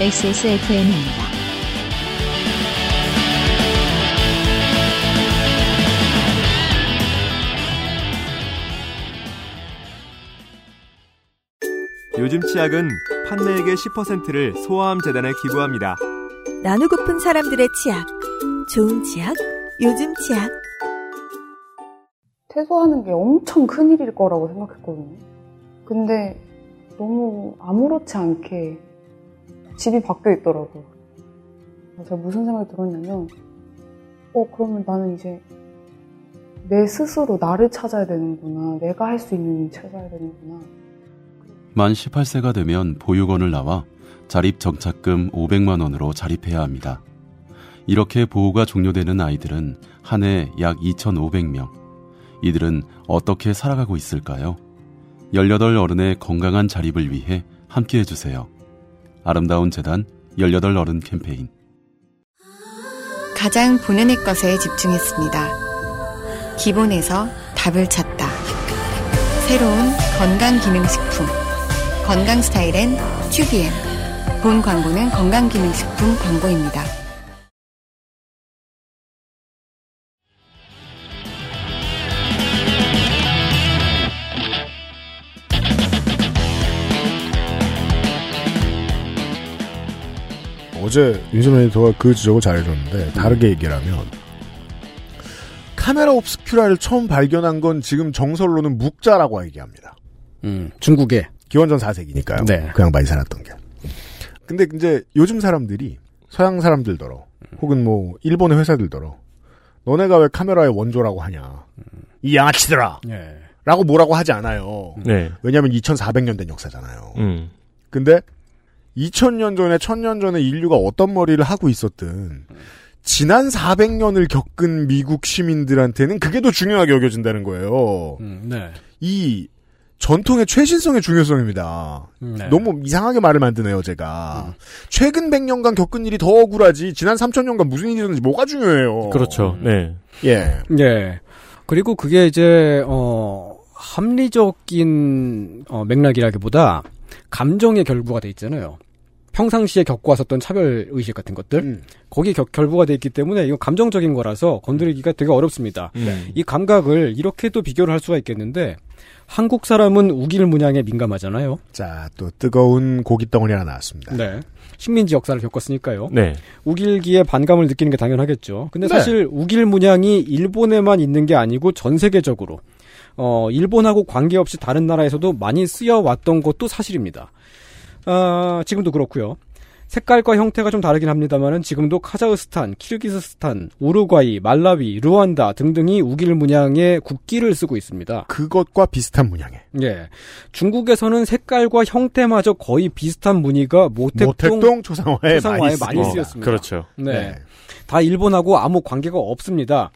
XSFM입니다. 요즘 치약은 판매액의 10%를 소아암 재단에 기부합니다. 나누고픈 사람들의 치약. 좋은 치약, 요즘 치약 퇴소하는 게 엄청 큰 일일 거라고 생각했거든요. 근데 너무 아무렇지 않게 집이 바뀌어 있더라고요. 제가 무슨 생각이 들었냐면, 어, 그러면 나는 이제 내 스스로 나를 찾아야 되는구나. 내가 할 수 있는 일 찾아야 되는구나. 만 18세가 되면 보육원을 나와 자립 정착금 500만 원으로 자립해야 합니다. 이렇게 보호가 종료되는 아이들은 한 해 약 2,500명. 이들은 어떻게 살아가고 있을까요? 18 어른의 건강한 자립을 위해 함께 해주세요. 아름다운 재단 18 어른 캠페인. 가장 본연의 것에 집중했습니다. 기본에서 답을 찾다. 새로운 건강기능식품. 건강 스타일엔 튜비엠. 본 광고는 건강기능식품 광고입니다. 어제 윤세민 에디터가 그 지적을 잘해줬는데 다르게 얘기를 하면 카메라 옵스큐라를 처음 발견한 건 지금 정설로는 묵자라고 얘기합니다. 음, 중국에 기원전 4세기니까요. 네. 그 양반이 살았던 게. 근데 이제 요즘 사람들이 서양 사람들더러 혹은 뭐 일본의 회사들더러 너네가 왜 카메라의 원조라고 하냐. 이 양아치들아. 예. 라고 뭐라고 하지 않아요. 네. 왜냐하면 2400년 된 역사잖아요. 음. 근데 2000년 전에 1000년 전에 인류가 어떤 머리를 하고 있었든 지난 400년을 겪은 미국 시민들한테는 그게 더 중요하게 여겨진다는 거예요. 음, 네. 이 전통의 최신성의 중요성입니다. 네. 너무 이상하게 말을 만드네요, 제가. 최근 100년간 겪은 일이 더 억울하지, 지난 3000년간 무슨 일이 있었는지 뭐가 중요해요. 그렇죠. 네. 예. 예. 그리고 그게 이제 어 합리적인 어, 맥락이라기보다 감정의 결부가 돼 있잖아요. 평상시에 겪고 왔었던 차별 의식 같은 것들 음. 거기에 겨- 결부가 돼 있기 때문에 이거 감정적인 거라서 건드리기가 되게 어렵습니다. 음. 이 감각을 이렇게도 비교를 할 수가 있겠는데 한국 사람은 우길 문양에 민감하잖아요. 자, 또 뜨거운 고기 덩어리 하나 나왔습니다. 네. 식민지 역사를 겪었으니까요. 네. 우길기에 반감을 느끼는 게 당연하겠죠. 근데 네. 사실 우길 문양이 일본에만 있는 게 아니고 전 세계적으로 어 일본하고 관계없이 다른 나라에서도 많이 쓰여 왔던 것도 사실입니다. 아, 지금도 그렇고요. 색깔과 형태가 좀 다르긴 합니다만은 지금도 카자흐스탄, 키르기스스탄, 우루과이, 말라위, 루안다 등등이 우길 문양의 국기를 쓰고 있습니다. 그것과 비슷한 문양에. 예. 중국에서는 색깔과 형태마저 거의 비슷한 무늬가 모택동, 모택동 초상화에, 초상화에 많이, 많이. 쓰였습니다. 그렇죠. 네. 네. 다 일본하고 아무 관계가 없습니다.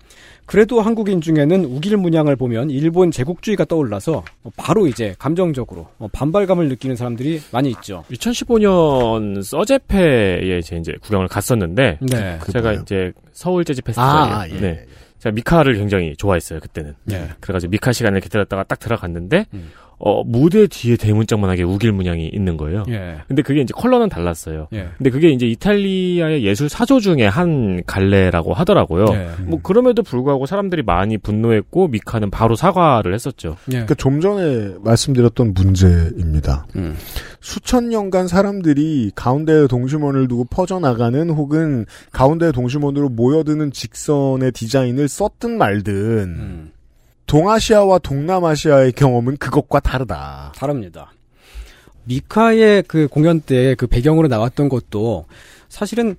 그래도 한국인 중에는 우길 문양을 보면 일본 제국주의가 떠올라서 바로 이제 감정적으로 반발감을 느끼는 사람들이 많이 있죠. 2015년 서재페에 이제 이제 구경을 갔었는데 네. 제가? 이제 서울 재즈 페스티벌이요. 아, 예. 네. 제가 미카를 굉장히 좋아했어요 그때는. 네. 그래가지고 미카 시간을 기다렸다가 딱 들어갔는데 음. 어 무대 뒤에 대문짝만하게 우길 문양이 있는 거예요. 예. 근데 그게 이제 컬러는 달랐어요. 예. 근데 그게 이제 이탈리아의 예술 사조 중에 한 갈래라고 하더라고요. 예. 뭐 그럼에도 불구하고 사람들이 많이 분노했고 미카는 바로 사과를 했었죠. 예. 그러니까 좀 전에 말씀드렸던 문제입니다. 음. 수천 년간 사람들이 가운데에 동심원을 두고 퍼져나가는 혹은 가운데에 동심원으로 모여드는 직선의 디자인을 썼든 말든 음. 동아시아와 동남아시아의 경험은 그것과 다르다. 다릅니다. 미카의 그 공연 때 그 배경으로 나왔던 것도 사실은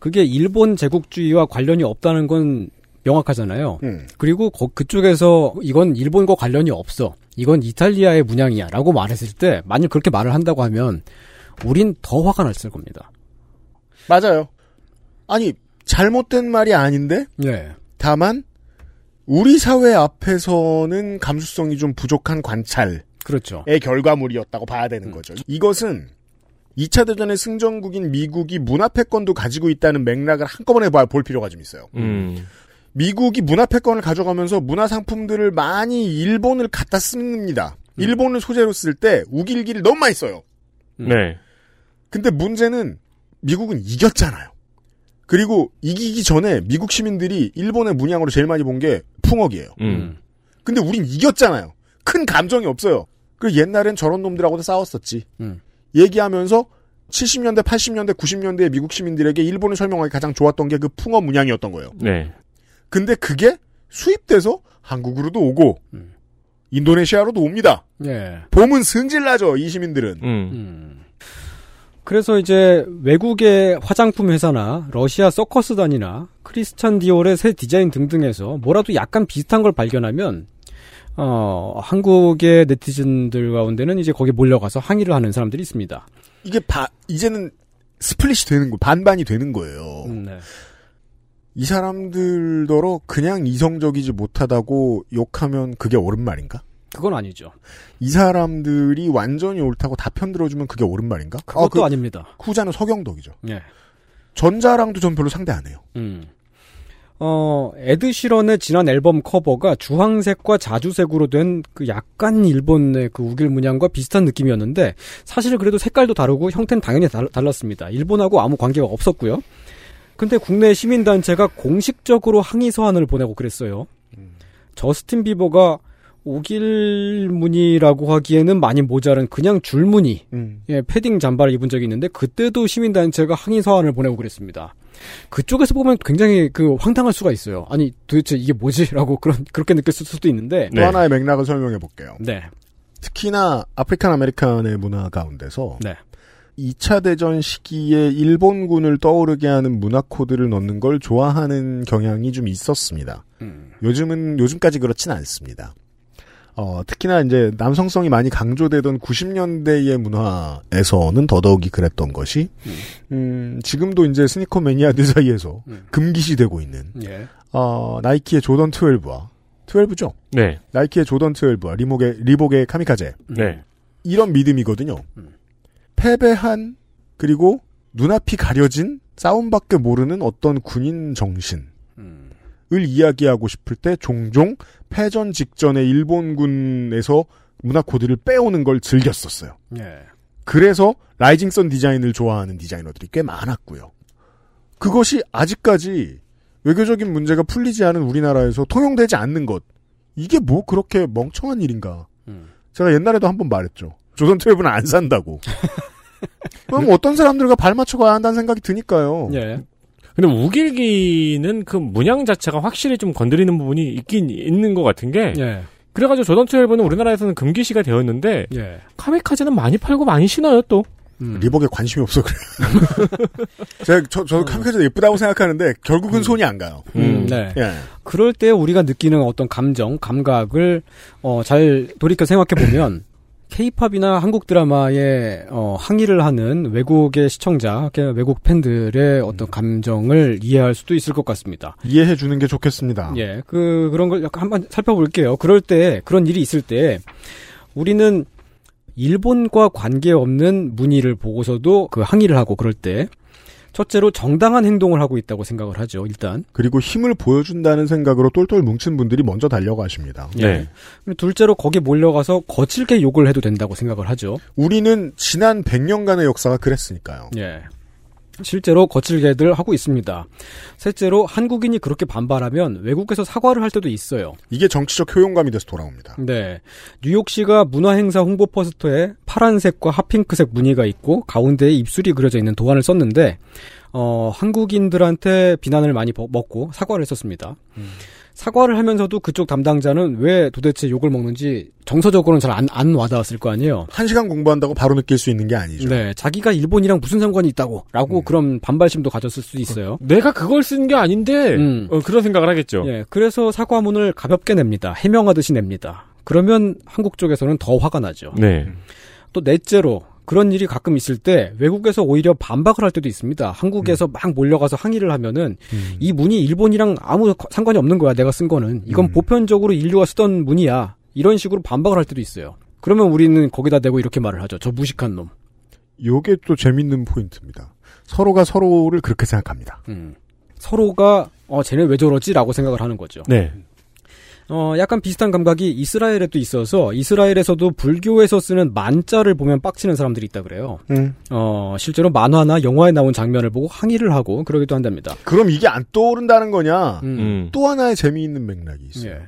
그게 일본 제국주의와 관련이 없다는 건 명확하잖아요. 음. 그리고 거- 그쪽에서 이건 일본과 관련이 없어. 이건 이탈리아의 문양이야. 라고 말했을 때, 만약 그렇게 말을 한다고 하면, 우린 더 화가 났을 겁니다. 맞아요. 아니 잘못된 말이 아닌데 네. 다만 우리 사회 앞에서는 감수성이 좀 부족한 관찰의 그렇죠. 결과물이었다고 봐야 되는 거죠. 이것은 2차 대전의 승전국인 미국이 문화 패권도 가지고 있다는 맥락을 한꺼번에 봐- 볼 필요가 좀 있어요. 음. 미국이 문화 패권을 가져가면서 문화 상품들을 많이 일본을 갖다 씁니다. 일본을 소재로 쓸 때 우길기를 너무 많이 써요. 음. 네. 근데 문제는 미국은 이겼잖아요. 그리고 이기기 전에 미국 시민들이 일본의 문양으로 제일 많이 본 게 풍억이에요. 음. 근데 우린 이겼잖아요. 큰 감정이 없어요. 그 옛날엔 저런 놈들하고도 싸웠었지. 음. 얘기하면서 70년대, 80년대, 90년대 미국 시민들에게 일본을 설명하기 가장 좋았던 게 그 풍어 문양이었던 거예요. 네. 근데 그게 수입돼서 한국으로도 오고 인도네시아로도 옵니다. 예. 봄은 승질나죠 이 시민들은. 음. 그래서 이제 외국의 화장품 회사나 러시아 서커스단이나 크리스찬 디올의 새 디자인 등등에서 뭐라도 약간 비슷한 걸 발견하면 어, 한국의 네티즌들 가운데는 이제 거기 몰려가서 항의를 하는 사람들이 있습니다. 이게 바, 이제는 split이 되는 거 반반이 되는 거예요. 음, 네. 이 사람들더러 그냥 이성적이지 못하다고 욕하면 그게 옳은 말인가? 그건 아니죠. 이 사람들이 완전히 옳다고 다 편들어주면 그게 옳은 말인가? 그것도 아, 그 아닙니다. 후자는 서경덕이죠. 예. 전자랑도 전 별로 상대 안 해요. 음. 어, 에드 시런의 지난 앨범 커버가 주황색과 자주색으로 된 그 약간 일본의 그 욱일 문양과 비슷한 느낌이었는데 사실 그래도 색깔도 다르고 형태는 당연히 달, 달랐습니다. 일본하고 아무 관계가 없었고요. 근데 국내 시민단체가 공식적으로 항의 서한을 보내고 그랬어요. 저스틴 비버가 오길 무늬라고 하기에는 많이 모자란 그냥 줄무늬, 음. 예, 패딩 잠바를 입은 적이 있는데 그때도 시민단체가 항의 서한을 보내고 그랬습니다. 그쪽에서 보면 굉장히 그 황당할 수가 있어요. 아니 도대체 이게 뭐지라고 그런 그렇게 느꼈을 수도 있는데 또 하나의 맥락을 설명해 볼게요. 네. 특히나 African American의 문화 가운데서 네. 2차 대전 시기에 일본군을 떠오르게 하는 문화 코드를 넣는 걸 좋아하는 경향이 좀 있었습니다. 음. 요즘은 요즘까지 그렇진 않습니다. 어, 특히나 이제 남성성이 많이 강조되던 90년대의 문화에서는 더더욱이 그랬던 것이 음, 지금도 이제 스니커 매니아들 사이에서 금기시되고 있는 예. 어, 나이키의 조던 12와 12죠. 네. 나이키의 조던 12와 리목의 리복의 카미카제 네. 이런 믿음이거든요. 패배한 그리고 눈앞이 가려진 싸움밖에 모르는 어떤 군인 정신을 이야기하고 싶을 때 종종 패전 직전에 일본군에서 문화 코드를 빼오는 걸 즐겼었어요. 예. 그래서 Rising Sun 디자인을 좋아하는 디자이너들이 꽤 많았고요. 그것이 아직까지 외교적인 문제가 풀리지 않은 우리나라에서 통용되지 않는 것. 이게 뭐 그렇게 멍청한 일인가. 제가 옛날에도 한번 말했죠. 조선 트랩은 안 산다고. 그럼 어떤 사람들과 발 맞춰 가야 한다는 생각이 드니까요. 예. 근데 우길기는 그 문양 자체가 확실히 좀 건드리는 부분이 있긴 있는 것 같은 게 예. 그래가지고 조던 12는 우리나라에서는 금기시가 되었는데 예. 카미카제는 많이 팔고 많이 신어요 또. 리복에 관심이 없어 그래요. 제가 저, 저도 카미카제 예쁘다고 생각하는데 결국은 손이 안 가요. 음, 네. 예. 그럴 때 우리가 느끼는 어떤 감정, 감각을 어, 잘 돌이켜 생각해 보면 케이팝이나 한국 드라마에 어, 항의를 하는 외국의 시청자, 외국 팬들의 어떤 감정을 이해할 수도 있을 것 같습니다. 이해해 주는 게 좋겠습니다. 예, 그 그런 걸 약간 한번 살펴볼게요. 그럴 때 그런 일이 있을 때 우리는 일본과 관계없는 문의를 보고서도 그 항의를 하고 그럴 때 첫째로 정당한 행동을 하고 있다고 생각을 하죠. 일단 그리고 힘을 보여준다는 생각으로 똘똘 뭉친 분들이 먼저 달려가십니다. 예. 그리고 둘째로 거기 몰려가서 거칠게 욕을 해도 된다고 생각을 하죠. 우리는 지난 100년간의 역사가 그랬으니까요. 예. 실제로 거칠게들 하고 있습니다. 셋째로 한국인이 그렇게 반발하면 외국에서 사과를 할 때도 있어요. 이게 정치적 효용감이 돼서 돌아옵니다. 네. 뉴욕시가 문화행사 홍보 포스터에 파란색과 핫핑크색 무늬가 있고 가운데에 입술이 그려져 있는 도안을 썼는데 어, 한국인들한테 비난을 많이 버- 먹고 사과를 했었습니다. 사과를 하면서도 그쪽 담당자는 왜 도대체 욕을 먹는지 정서적으로는 잘 안 안 와닿았을 거 아니에요. 한 시간 공부한다고 바로 느낄 수 있는 게 아니죠. 네, 자기가 일본이랑 무슨 상관이 있다고, 라고 그런 반발심도 가졌을 수도 있어요. 내가 그걸 쓴 게 아닌데 음. 어, 그런 생각을 하겠죠. 예, 그래서 사과문을 가볍게 냅니다. 해명하듯이 냅니다. 그러면 한국 쪽에서는 더 화가 나죠. 네. 또 넷째로 그런 일이 가끔 있을 때 외국에서 오히려 반박을 할 때도 있습니다. 한국에서 막 몰려가서 항의를 하면은 이 문이 일본이랑 아무 상관이 없는 거야. 내가 쓴 거는 이건 보편적으로 인류가 쓰던 문이야. 이런 식으로 반박을 할 때도 있어요. 그러면 우리는 거기다 대고 이렇게 말을 하죠. 저 무식한 놈. 요게 또 재밌는 포인트입니다. 서로가 서로를 그렇게 생각합니다. 음. 서로가 어 쟤네 왜 저러지라고 생각을 하는 거죠. 네. 어, 약간 비슷한 감각이 이스라엘에도 있어서 이스라엘에서도 불교에서 쓰는 만자를 보면 빡치는 사람들이 있다 그래요. 음. 어, 실제로 만화나 영화에 나온 장면을 보고 항의를 하고 그러기도 한답니다. 그럼 이게 안 떠오른다는 거냐? 음. 또 하나의 재미있는 맥락이 있어요. 예.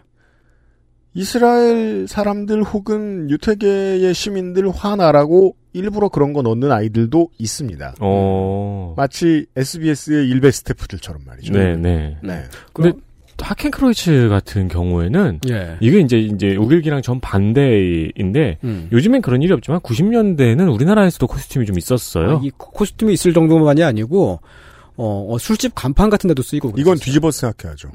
이스라엘 사람들 혹은 유태계의 시민들 화나라고 일부러 그런 거 넣는 아이들도 있습니다. 어. 마치 SBS의 일베 스태프들처럼 말이죠. 네, 네. 네. 근데 하켄크로이츠 같은 경우에는 예. 이게 이제 이제 우길기랑 전 반대인데 음. 요즘엔 그런 일이 없지만 90년대에는 우리나라에서도 코스튬이 좀 있었어요. 아, 이 코- 코스튬이 있을 정도만이 아니고 어, 어, 술집 간판 같은 데도 쓰이고 그랬었어요. 이건 뒤집어서 생각해야죠.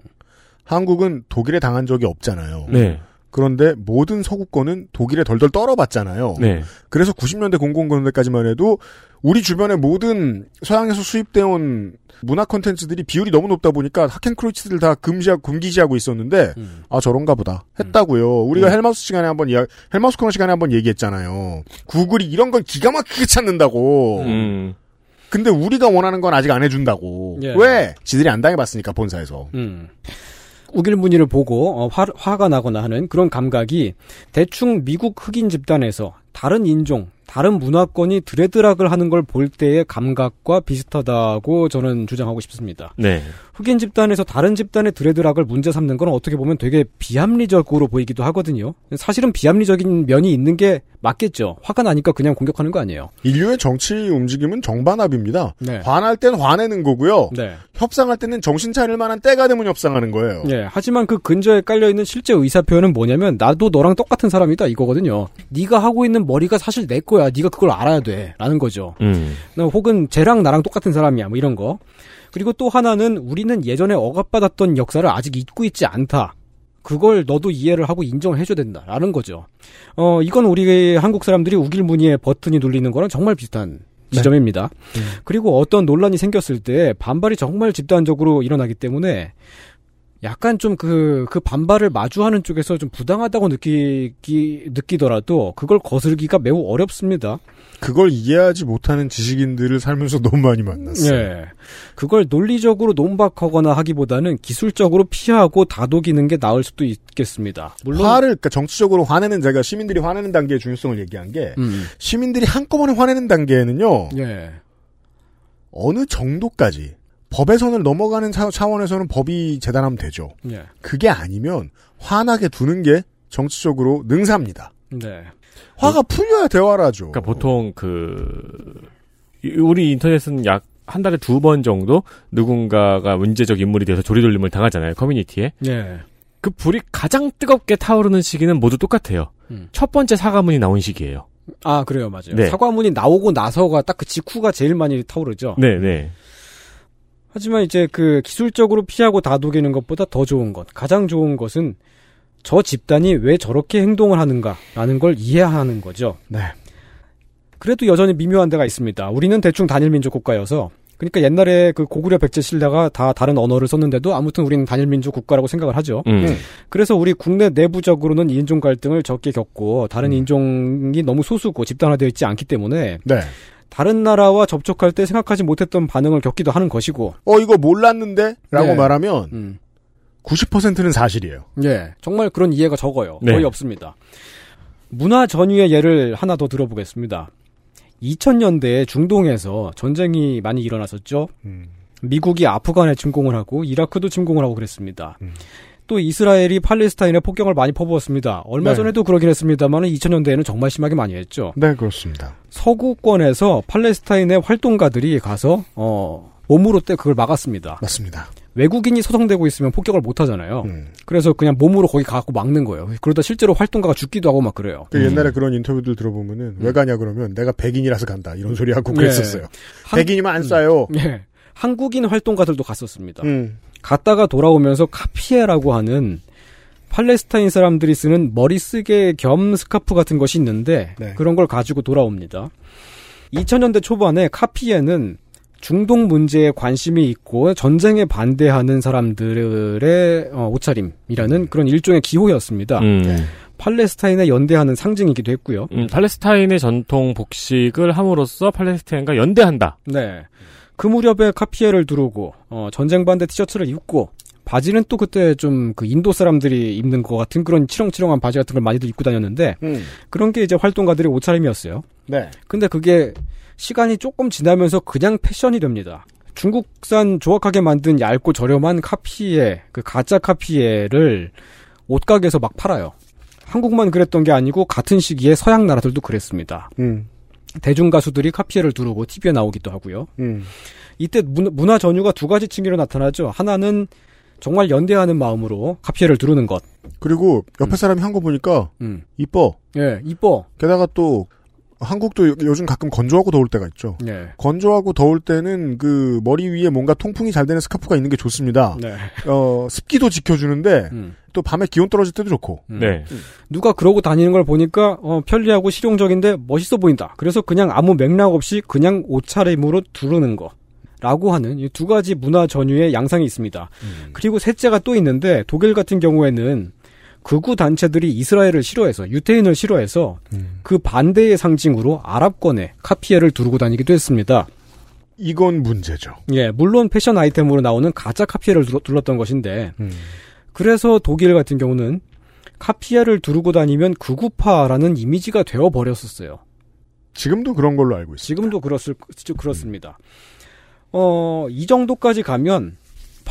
한국은 독일에 당한 적이 없잖아요. 네. 그런데 모든 서구권은 독일에 덜덜 떨어봤잖아요. 네. 그래서 90년대 00년대까지만 해도 우리 주변의 모든 서양에서 수입되온 문화 콘텐츠들이 비율이 너무 높다 보니까 하켄크로이츠들 다 금지하고 금기지하고 있었는데 음. 아 저런가 보다 했다고요. 우리가 헬마우스 시간에 한번 이야 헬마우스 코너 시간에 한번 얘기했잖아요. 구글이 이런 건 기가 막히게 찾는다고. 음. 근데 우리가 원하는 건 아직 안 해준다고. 예. 왜? 지들이 안 당해봤으니까 본사에서. 음. 우길 무늬를 보고 어, 화, 화가 나거나 하는 그런 감각이 대충 미국 흑인 집단에서 다른 인종, 다른 문화권이 드레드락을 하는 걸 볼 때의 감각과 비슷하다고 저는 주장하고 싶습니다. 네. 흑인 집단에서 다른 집단의 드레드락을 문제 삼는 건 어떻게 보면 되게 비합리적으로 보이기도 하거든요. 사실은 비합리적인 면이 있는 게 맞겠죠. 화가 나니까 그냥 공격하는 거 아니에요. 인류의 정치 움직임은 정반합입니다. 네. 화날 땐 화내는 거고요. 네. 협상할 때는 정신 차릴 만한 때가 되면 협상하는 거예요. 예, 하지만 그 근저에 깔려 있는 실제 의사 표현은 뭐냐면 나도 너랑 똑같은 사람이다 이거거든요. 네가 하고 있는 머리가 사실 내 거야. 네가 그걸 알아야 돼라는 거죠. 음. 어, 혹은 쟤랑 나랑 똑같은 사람이야. 뭐 이런 거. 그리고 또 하나는 우리는 예전에 억압받았던 역사를 아직 잊고 있지 않다. 그걸 너도 이해를 하고 인정을 해줘야 된다라는 거죠. 어, 이건 우리 한국 사람들이 우길 무늬에 버튼이 눌리는 거랑 정말 비슷한 지점입니다. 그리고 어떤 논란이 생겼을 때 반발이 정말 집단적으로 일어나기 때문에 약간 좀 그, 그 반발을 마주하는 쪽에서 좀 부당하다고 느끼기, 느끼더라도 그걸 거슬기가 매우 어렵습니다. 그걸 이해하지 못하는 지식인들을 살면서 너무 많이 만났어요. 예. 그걸 논리적으로 논박하거나 하기보다는 기술적으로 피하고 다독이는 게 나을 수도 있겠습니다. 물론 화를 그러니까 정치적으로 화내는 제가 시민들이 화내는 단계의 중요성을 얘기한 게 음. 시민들이 한꺼번에 화내는 단계에는요 예. 어느 정도까지 법의 선을 넘어가는 차, 차원에서는 법이 재단하면 되죠. 예. 그게 아니면 화나게 두는 게 정치적으로 능사입니다. 네. 화가 풀려야 대화를 하죠. 그러니까 보통 그 이- 우리 인터넷은 약 한 달에 두 번 정도 누군가가 문제적 인물이 돼서 조리돌림을 당하잖아요 커뮤니티에. 예. 그 불이 가장 뜨겁게 타오르는 시기는 모두 똑같아요. 음. 첫 번째 사과문이 나온 시기예요. 아, 그래요, 맞아요. 네. 사과문이 나오고 나서가 딱 그 직후가 제일 많이 타오르죠. 네, 네. 하지만 이제 그 기술적으로 피하고 다독이는 것보다 더 좋은 것, 가장 좋은 것은 저 집단이 왜 저렇게 행동을 하는가라는 걸 이해하는 거죠. 네. 그래도 여전히 미묘한 데가 있습니다. 우리는 대충 단일 민족 국가여서 그러니까 옛날에 그 고구려 백제 신라가 다 다른 언어를 썼는데도 아무튼 우리는 단일 민족 국가라고 생각을 하죠. 음. 그래서 우리 국내 내부적으로는 인종 갈등을 적게 겪고 음. 다른 인종이 너무 소수고 집단화되어 있지 않기 때문에 네. 다른 나라와 접촉할 때 생각하지 못했던 반응을 겪기도 하는 것이고. 어 이거 몰랐는데? 라고 네. 말하면 음. 90%는 사실이에요. 예, 정말 그런 이해가 적어요. 네. 거의 없습니다. 문화 전유의 예를 하나 더 들어보겠습니다. 2000년대에 중동에서 전쟁이 많이 일어났었죠. 음. 미국이 아프간에 침공을 하고 이라크도 침공을 하고 그랬습니다. 음. 또 이스라엘이 팔레스타인에 폭격을 많이 퍼부었습니다. 얼마 네. 전에도 그러긴 했습니다만 2000년대에는 정말 심하게 많이 했죠. 네, 그렇습니다. 서구권에서 팔레스타인의 활동가들이 가서 어 몸으로 때 그걸 막았습니다. 맞습니다. 외국인이 소송되고 있으면 폭격을 못 하잖아요. 음. 그래서 그냥 몸으로 거기 가고 막는 거예요. 그러다 실제로 활동가가 죽기도 하고 막 그래요. 그 옛날에 그런 인터뷰들 들어보면은 왜 가냐 그러면 내가 백인이라서 간다 이런 소리 하고 예. 그랬었어요. 한- 백인이면 안 쏴요. 예. 한국인 활동가들도 갔었습니다. 음. 갔다가 돌아오면서 카피에라고 하는 팔레스타인 사람들이 쓰는 머리쓰개 겸 스카프 같은 것이 있는데 네. 그런 걸 가지고 돌아옵니다. 2000년대 초반에 카피에는 중동 문제에 관심이 있고 전쟁에 반대하는 사람들의 어, 옷차림이라는 그런 일종의 기호였습니다. 음. 팔레스타인에 연대하는 상징이기도 했고요. 음, 팔레스타인의 전통 복식을 함으로써 팔레스타인과 연대한다. 네. 그 무렵에 카피에를 두르고 어, 전쟁 반대 티셔츠를 입고 바지는 또 그때 좀 그 인도 사람들이 입는 것 같은 그런 치렁치렁한 바지 같은 걸 많이들 입고 다녔는데 음. 그런 게 이제 활동가들의 옷차림이었어요. 네. 근데 그게 시간이 조금 지나면서 그냥 패션이 됩니다. 중국산 조악하게 만든 얇고 저렴한 카피에 그 가짜 카피에를 옷가게에서 막 팔아요. 한국만 그랬던 게 아니고 같은 시기에 서양 나라들도 그랬습니다. 음. 대중 가수들이 카피에를 두르고 TV에 나오기도 하고요. 음. 이때 문- 문화 전유가 두 가지 층위로 나타나죠. 하나는 정말 연대하는 마음으로 카피에를 두르는 것. 그리고 옆에 사람이 한거 보니까 음. 이뻐. 예, 이뻐. 게다가 또 한국도 요- 요즘 가끔 건조하고 더울 때가 있죠. 예. 건조하고 더울 때는 그 머리 위에 뭔가 통풍이 잘 되는 스카프가 있는 게 좋습니다. 네. 어, 습기도 지켜주는데 음. 또 밤에 기온 떨어질 때도 좋고. 네. 누가 그러고 다니는 걸 보니까 어, 편리하고 실용적인데 멋있어 보인다. 그래서 그냥 아무 맥락 없이 그냥 옷차림으로 두르는 거. 라고 하는 이 두 가지 문화 전유의 양상이 있습니다. 그리고 셋째가 또 있는데 독일 같은 경우에는 극우 단체들이 이스라엘을 싫어해서 유태인을 싫어해서 그 반대의 상징으로 아랍권에 카피에를 두르고 다니기도 했습니다. 이건 문제죠. 예, 물론 패션 아이템으로 나오는 가짜 카피에를 둘- 둘렀던 것인데 그래서 독일 같은 경우는 카피에를 두르고 다니면 극우파라는 이미지가 되어 버렸었어요. 지금도 그런 걸로 알고 있습니다. 지금도 그렇을 그렇습니다. 어, 이 정도까지 가면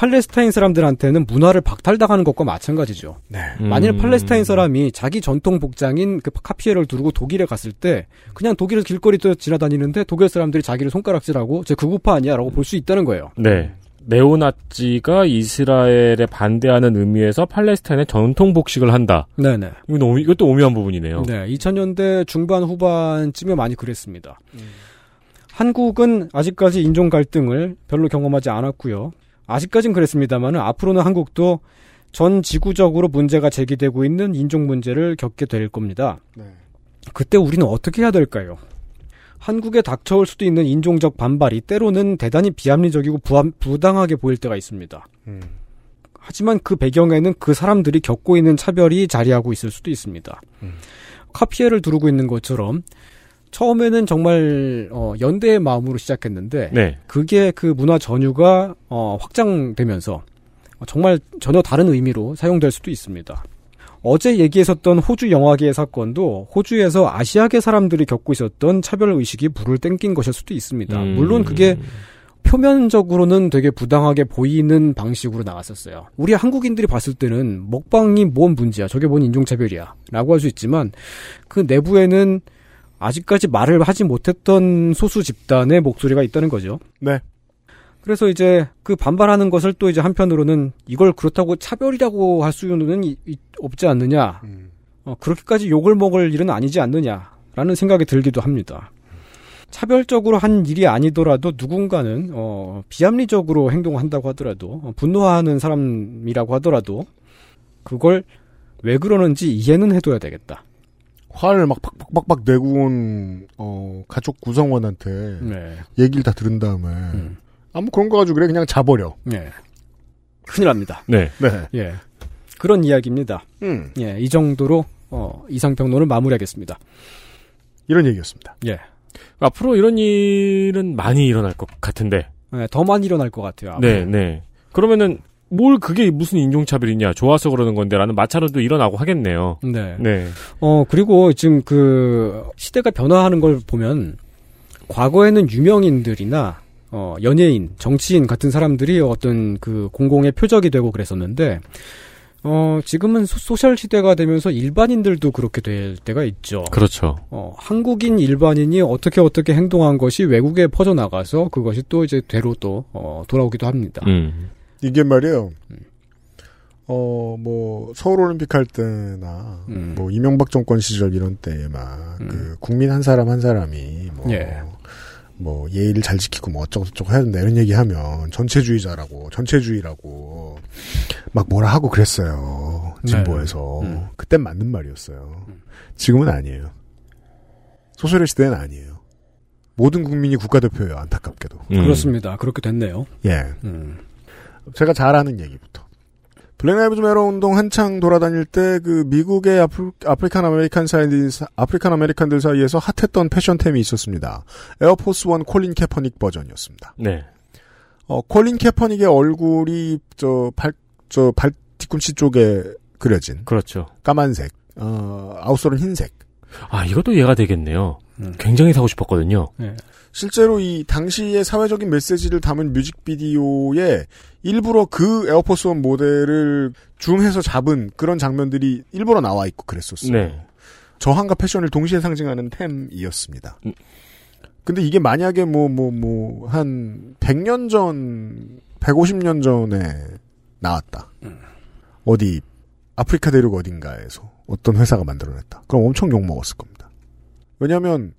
팔레스타인 사람들한테는 문화를 박탈당하는 것과 마찬가지죠. 네. 만일 음. 팔레스타인 사람이 자기 전통 복장인 그 카피에를 두르고 독일에 갔을 때 그냥 독일 길거리 도 지나다니는데 독일 사람들이 자기를 손가락질하고 제 극우파 아니야라고 볼 수 있다는 거예요. 네. 네오나치가 이스라엘에 반대하는 의미에서 팔레스타인의 전통 복식을 한다. 네네. 이거 너무 이것도 오묘한 부분이네요. 네, 2000년대 중반 후반쯤에 많이 그랬습니다. 한국은 아직까지 인종 갈등을 별로 경험하지 않았고요. 아직까진 그랬습니다만 앞으로는 한국도 전 지구적으로 문제가 제기되고 있는 인종 문제를 겪게 될 겁니다. 그때 우리는 어떻게 해야 될까요? 한국에 닥쳐올 수도 있는 인종적 반발이 때로는 대단히 비합리적이고 부당하게 보일 때가 있습니다. 하지만 그 배경에는 그 사람들이 겪고 있는 차별이 자리하고 있을 수도 있습니다. 카피에를 두르고 있는 것처럼 처음에는 정말 어, 연대의 마음으로 시작했는데 네. 그게 그 문화 전유가 어, 확장되면서 정말 전혀 다른 의미로 사용될 수도 있습니다. 어제 얘기했었던 호주 영화계의 사건도 호주에서 아시아계 사람들이 겪고 있었던 차별 의식이 불을 땡긴 것일 수도 있습니다. 음. 물론 그게 표면적으로는 되게 부당하게 보이는 방식으로 나갔었어요. 우리 한국인들이 봤을 때는 먹방이 뭔 문제야, 저게 뭔 인종차별이야, 라고 할 수 있지만 그 내부에는 아직까지 말을 하지 못했던 소수 집단의 목소리가 있다는 거죠. 네. 그래서 이제 그 반발하는 것을 또 이제 한편으로는 이걸 그렇다고 차별이라고 할 수는 이- 이- 없지 않느냐. 어, 그렇게까지 욕을 먹을 일은 아니지 않느냐라는 생각이 들기도 합니다. 차별적으로 한 일이 아니더라도 누군가는 어, 비합리적으로 행동한다고 하더라도 어, 분노하는 사람이라고 하더라도 그걸 왜 그러는지 이해는 해둬야 되겠다. 화를 막 팍팍팍팍 내고 온, 어, 가족 구성원한테 네. 얘기를 다 들은 다음에 아무 그런 거 가지고 그래 그냥 자버려. 네. 큰일 납니다. 네. 네. 예. 그런 이야기입니다. 음. 예, 이 정도로 어, 이상평론을 마무리하겠습니다. 이런 얘기였습니다. 예. 앞으로 이런 일은 많이 일어날 것 같은데. 네, 더 많이 일어날 것 같아요. 아마. 네, 네. 그러면은 뭘 그게 무슨 인종차별이냐 좋아서 그러는 건데라는 마찰도 일어나고 하겠네요. 네. 네. 어, 그리고 지금 그 시대가 변화하는 걸 보면 과거에는 유명인들이나 어, 연예인, 정치인 같은 사람들이 어떤 그 공공의 표적이 되고 그랬었는데 어, 지금은 소, 소셜 시대가 되면서 일반인들도 그렇게 될 때가 있죠. 그렇죠. 어, 한국인 일반인이 어떻게 어떻게 행동한 것이 외국에 퍼져나가서 그것이 또 이제 되로 또 어, 돌아오기도 합니다. 음. 이게 말이에요. 어, 뭐, 서울올림픽 할 때나, 음. 뭐, 이명박 정권 시절 이런 때에 막, 그, 국민 한 사람 한 사람이, 뭐, 예. 뭐, 예의를 잘 지키고 뭐 어쩌고저쩌고 해야 된다 이런 얘기 하면, 전체주의자라고, 전체주의라고, 막 뭐라 하고 그랬어요. 진보에서. 네. 음. 그땐 맞는 말이었어요. 지금은 아니에요. 소설의 시대는 아니에요. 모든 국민이 국가대표예요, 안타깝게도. 음. 그렇습니다. 그렇게 됐네요. 예. 음. 제가 잘 아는 얘기부터. Black Lives Matter 운동 한창 돌아다닐 때 그 미국의 Af, African American 사이 African American들 사이에서 핫했던 패션템이 있었습니다. Air Force One 콜린 캐퍼닉 버전이었습니다. 네. 어, 콜린 캐퍼닉의 얼굴이 저 발 저 발 뒤꿈치 쪽에 그려진 그렇죠. 까만색, 어, outsole은 흰색. 아, 이것도 이해가 되겠네요. 음. 굉장히 사고 싶었거든요. 네. 실제로 이 당시의 사회적인 메시지를 담은 뮤직비디오에 일부러 그 에어포스 원 모델을 줌해서 잡은 그런 장면들이 일부러 나와 있고 그랬었어요. 네. 저항과 패션을 동시에 상징하는 템이었습니다. 근데 이게 만약에 뭐, 뭐, 뭐, 한 100년 전, 150년 전에 나왔다. 어디 아프리카 대륙 어딘가에서 어떤 회사가 만들어냈다. 그럼 엄청 욕 먹었을 겁니다. 왜냐하면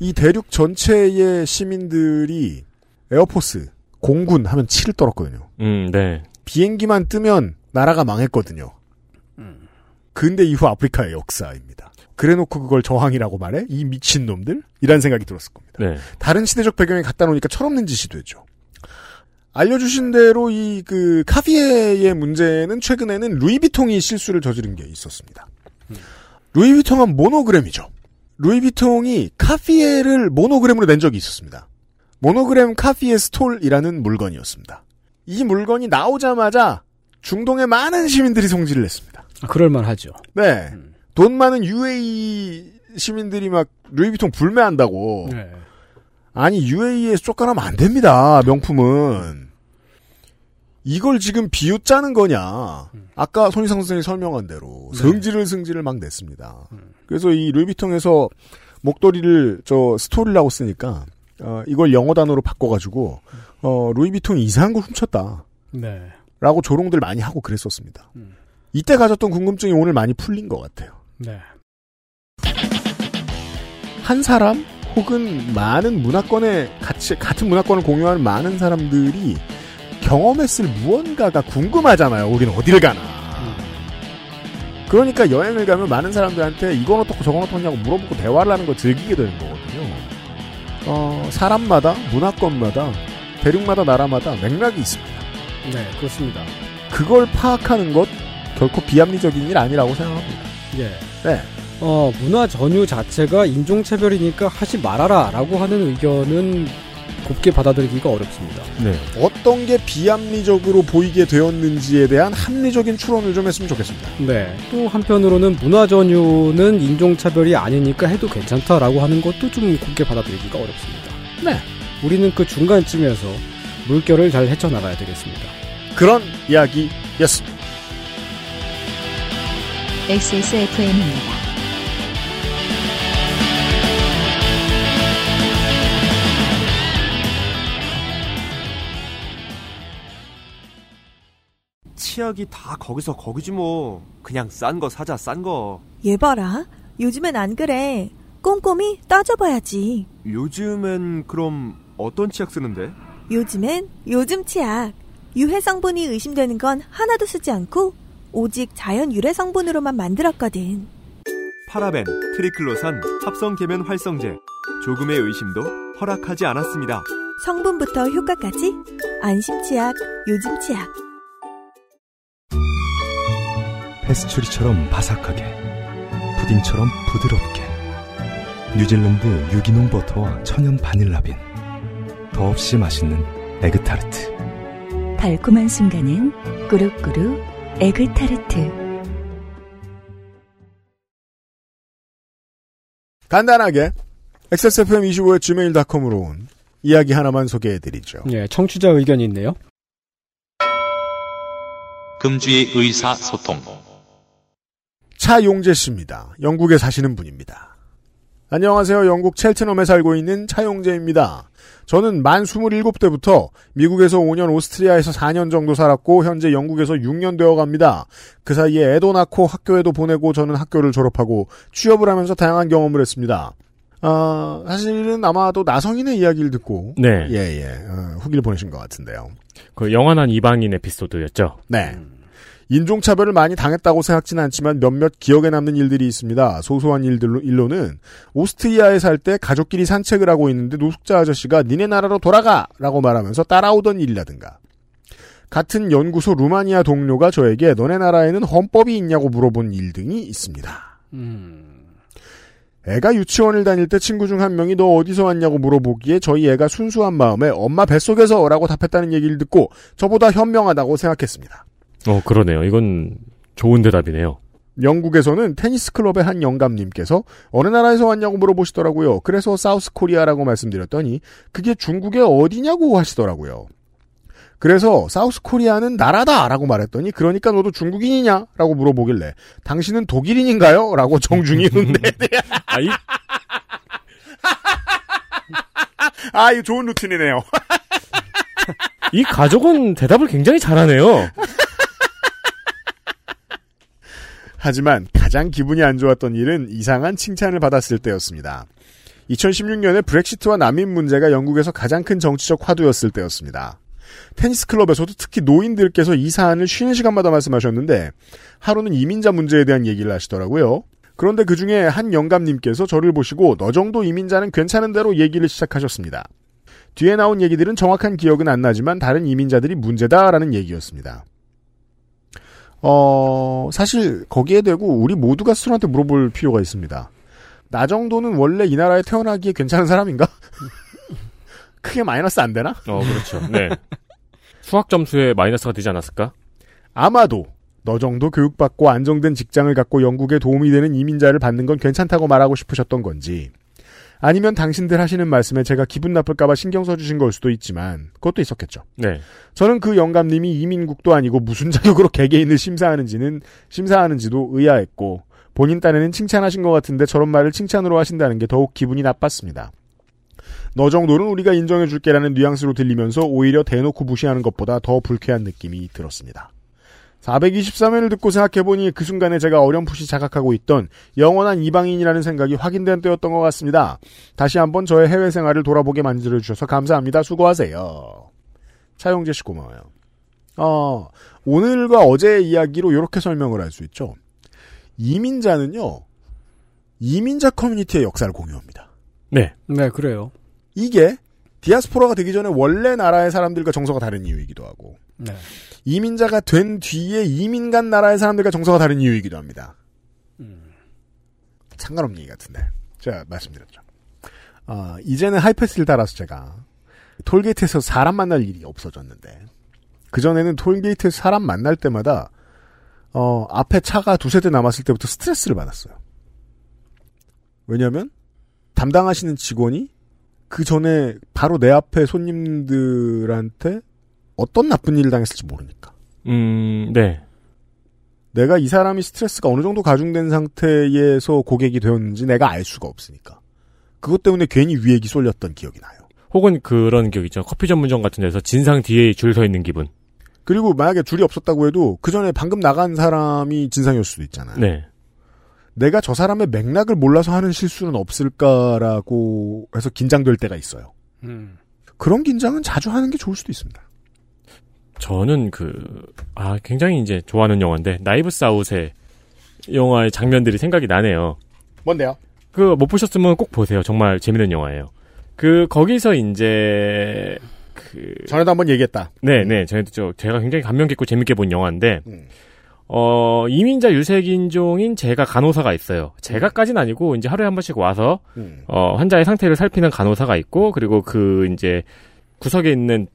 이 대륙 전체의 시민들이 에어포스 공군 하면 치를 떨었거든요. 음, 네. 비행기만 뜨면 나라가 망했거든요. 근대 이후 아프리카의 역사입니다. 그래놓고 그걸 저항이라고 말해? 이 미친놈들? 이란 생각이 들었을 겁니다. 네. 다른 시대적 배경에 갖다 놓으니까 철없는 짓이 되죠. 알려주신 대로 이 그 카피에의 문제는 최근에는 루이비통이 실수를 저지른 게 있었습니다. 루이비통은 모노그램이죠. 루이비통이 카피에를 모노그램으로 낸 적이 있었습니다. 모노그램 카피에 스톨이라는 물건이었습니다. 이 물건이 나오자마자 중동의 많은 시민들이 성질을 냈습니다. 아, 그럴만하죠. 네. 돈 많은 UAE 시민들이 막 루이비통 불매한다고. 네. 아니 UAE에서 쫓겨나면 안 됩니다. 명품은. 이걸 지금 비웃자는 거냐. 아까 손희상 선생님이 설명한 대로 성질을 승질을 막 냈습니다. 그래서 이 루이비통에서 목도리를 저 스토리라고 쓰니까 어, 이걸 영어 단어로 바꿔가지고 어, 루이비통이 이상한 걸 훔쳤다. 네. 라고 조롱들 많이 하고 그랬었습니다. 이때 가졌던 궁금증이 오늘 많이 풀린 것 같아요. 네. 한 사람 혹은 많은 문화권에 같이 같은 문화권을 공유하는 많은 사람들이 경험했을 무언가가 궁금하잖아요. 우리는 어딜 가나. 그러니까 여행을 가면 많은 사람들한테 이건 어떻고 저건 어떻냐고 물어보고 대화를 하는 거 즐기게 되는 거거든요. 어, 사람마다 문화권마다 대륙마다 나라마다 맥락이 있습니다. 네, 그렇습니다. 그걸 파악하는 것 결코 비합리적인 일 아니라고 생각합니다. 예. 네. 어, 문화 전유 자체가 인종차별이니까 하지 말아라 라고 하는 의견은 곱게 받아들이기가 어렵습니다. 네. 어떤 게 비합리적으로 보이게 되었는지에 대한 합리적인 추론을 좀 했으면 좋겠습니다. 네. 또 한편으로는 문화 전유는 인종차별이 아니니까 해도 괜찮다라고 하는 것도 좀 곱게 받아들이기가 어렵습니다. 네. 우리는 그 중간쯤에서 물결을 잘 헤쳐나가야 되겠습니다. 그런 이야기였습니다. XSFM입니다. 치약이 다 거기서 거기지 뭐. 그냥 싼 거 사자 싼 거. 얘 봐라. 요즘엔 안 그래. 꼼꼼히 따져봐야지. 요즘엔 그럼 어떤 치약 쓰는데? 요즘엔 요즘 치약. 유해 성분이 의심되는 건 하나도 쓰지 않고 오직 자연 유래 성분으로만 만들었거든. 파라벤, 트리클로산, 합성 계면 활성제. 조금의 의심도 허락하지 않았습니다. 성분부터 효과까지 안심 치약, 요즘 치약. 페스츄리처럼 바삭하게 푸딩처럼 부드럽게 뉴질랜드 유기농 버터와 천연 바닐라빈 더없이 맛있는 에그타르트 달콤한 순간은 꾸룩꾸룩 에그타르트. 간단하게 XSFM25의 gmail.com으로 온 이야기 하나만 소개해드리죠. 예, 청취자 의견이 있네요. 금주의 의사소통. 차용재 씨입니다. 영국에 사시는 분입니다. 안녕하세요. 영국 첼트넘에 살고 있는 차용재입니다. 저는 만 27대부터 미국에서 5년, 오스트리아에서 4년 정도 살았고 현재 영국에서 6년 되어 갑니다. 그 사이에 애도 낳고 학교에도 보내고 저는 학교를 졸업하고 취업을 하면서 다양한 경험을 했습니다. 아, 사실은 아마도 나성인의 이야기를 듣고 네. 예, 예. 어, 후기를 보내신 것 같은데요. 그 영원한 이방인 에피소드였죠. 네. 인종차별을 많이 당했다고 생각지는 않지만 몇몇 기억에 남는 일들이 있습니다. 소소한 일들로, 일로는 오스트리아에 살 때 가족끼리 산책을 하고 있는데 노숙자 아저씨가 니네 나라로 돌아가! 라고 말하면서 따라오던 일이라든가. 같은 연구소 루마니아 동료가 저에게 너네 나라에는 헌법이 있냐고 물어본 일 등이 있습니다. 애가 유치원을 다닐 때 친구 중 한 명이 너 어디서 왔냐고 물어보기에 저희 애가 순수한 마음에 엄마 뱃속에서 라고 답했다는 얘기를 듣고 저보다 현명하다고 생각했습니다. 어, 그러네요. 이건 좋은 대답이네요. 영국에서는 테니스 클럽의 한 영감님께서 어느 나라에서 왔냐고 물어보시더라고요. 그래서 South Korea라고 말씀드렸더니 그게 중국의 어디냐고 하시더라고요. 그래서 사우스 코리아는 나라다라고 말했더니 그러니까 너도 중국인이냐라고 물어보길래 당신은 독일인인가요? 라고 정중히 응대. 아, 이, 아, 이거 좋은 루틴이네요. 이 가족은 대답을 굉장히 잘하네요. 하지만 가장 기분이 안 좋았던 일은 이상한 칭찬을 받았을 때였습니다. 2016년에 브렉시트와 난민 문제가 영국에서 가장 큰 정치적 화두였을 때였습니다. 테니스 클럽에서도 특히 노인들께서 이 사안을 쉬는 시간마다 말씀하셨는데 하루는 이민자 문제에 대한 얘기를 하시더라고요. 그런데 그 중에 한 영감님께서 저를 보시고 너 정도 이민자는 괜찮은 대로 얘기를 시작하셨습니다. 뒤에 나온 얘기들은 정확한 기억은 안 나지만 다른 이민자들이 문제다라는 얘기였습니다. 어, 사실 거기에 대고 우리 모두가 스스로한테 물어볼 필요가 있습니다. 나 정도는 원래 이 나라에 태어나기에 괜찮은 사람인가? 크게 마이너스 안 되나? 어, 그렇죠. 네. 수학 점수에 마이너스가 되지 않았을까? 아마도 너 정도 교육받고 안정된 직장을 갖고 영국에 도움이 되는 이민자를 받는 건 괜찮다고 말하고 싶으셨던 건지 아니면 당신들 하시는 말씀에 제가 기분 나쁠까봐 신경 써주신 걸 수도 있지만 그것도 있었겠죠. 네. 저는 그 영감님이 이민국도 아니고 무슨 자격으로 개개인을 심사하는지는 심사하는지도 의아했고 본인 딴에는 칭찬하신 것 같은데 저런 말을 칭찬으로 하신다는 게 더욱 기분이 나빴습니다. 너 정도는 우리가 인정해줄게라는 뉘앙스로 들리면서 오히려 대놓고 무시하는 것보다 더 불쾌한 느낌이 들었습니다. 423회를 듣고 생각해보니 그 순간에 제가 어렴풋이 자각하고 있던 영원한 이방인이라는 생각이 확인된 때였던 것 같습니다. 다시 한번 저의 해외 생활을 돌아보게 만들어주셔서 감사합니다. 수고하세요. 차용재 씨 고마워요. 어, 오늘과 어제의 이야기로 이렇게 설명을 할 수 있죠. 이민자는요, 이민자 커뮤니티의 역사를 공유합니다. 네. 네, 그래요. 이게 디아스포라가 되기 전에 원래 나라의 사람들과 정서가 다른 이유이기도 하고, 네. 이민자가 된 뒤에 이민 간 나라의 사람들과 정서가 다른 이유이기도 합니다. 상관없는 얘기 같은데. 제가 말씀드렸죠. 아, 이제는 하이패스를 달아서 제가 톨게이트에서 사람 만날 일이 없어졌는데, 그전에는 톨게이트에서 사람 만날 때마다, 어, 앞에 차가 두세 대 남았을 때부터 스트레스를 받았어요. 왜냐면, 담당하시는 직원이 그 전에 바로 내 앞에 손님들한테 어떤 나쁜 일을 당했을지 모르니까. 음, 네. 내가 이 사람이 스트레스가 어느 정도 가중된 상태에서 고객이 되었는지 내가 알 수가 없으니까. 그것 때문에 괜히 위액이 쏠렸던 기억이 나요. 혹은 그런 기억 있죠. 커피 전문점 같은 데서 진상 뒤에 줄 서 있는 기분. 그리고 만약에 줄이 없었다고 해도 그 전에 방금 나간 사람이 진상이었을 수도 있잖아요. 네. 내가 저 사람의 맥락을 몰라서 하는 실수는 없을까라고 해서 긴장될 때가 있어요. 음. 그런 긴장은 자주 하는 게 좋을 수도 있습니다. 저는 그, 아, 굉장히 이제 좋아하는 영화인데, 나이브스 아웃의 영화의 장면들이 생각이 나네요. 뭔데요? 그, 못 보셨으면 꼭 보세요. 정말 재밌는 영화예요. 그, 거기서 이제, 그. 전에도 한번 얘기했다. 네 네. 전에도 저, 제가 굉장히 감명 깊고 재밌게 본 영화인데, 음. 어, 이민자 유색인종인 제가 간호사가 있어요. 제가까지는 아니고, 이제 하루에 한 번씩 와서, 음. 어, 환자의 상태를 살피는 간호사가 있고, 그리고 그, 이제, 구석에 있는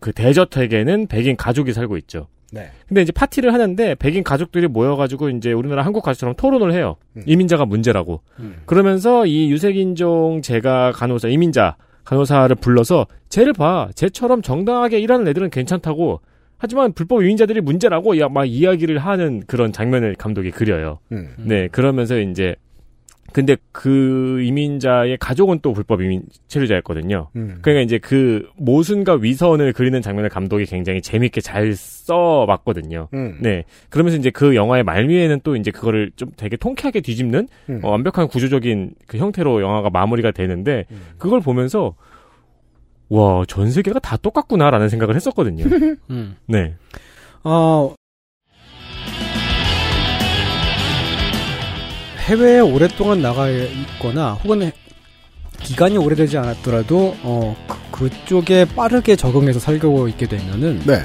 그 대저택에는 백인 가족이 살고 있죠. 네. 근데 이제 파티를 하는데 백인 가족들이 모여가지고 이제 우리나라 한국 가족처럼 토론을 해요. 이민자가 문제라고. 그러면서 이 유색인종 제가 간호사 이민자 간호사를 불러서 쟤를 봐. 쟤처럼 정당하게 일하는 애들은 괜찮다고. 하지만 불법 이민자들이 문제라고 야, 막 이야기를 하는 그런 장면을 감독이 그려요. 음. 네, 그러면서 이제 근데 그 이민자의 가족은 또 불법 이민 체류자였거든요. 음. 그러니까 이제 그 모순과 위선을 그리는 장면을 감독이 굉장히 재밌게 잘 써봤거든요. 음. 네. 그러면서 이제 그 영화의 말미에는 또 이제 그거를 좀 되게 통쾌하게 뒤집는 음. 어, 완벽한 구조적인 그 형태로 영화가 마무리가 되는데 음. 그걸 보면서 와, 전 세계가 다 똑같구나라는 생각을 했었거든요. 음. 네. 어, 해외에 오랫동안 나가 있거나 혹은 해- 기간이 오래되지 않았더라도 어, 그, 그쪽에 빠르게 적응해서 살고 있게 되면은 네.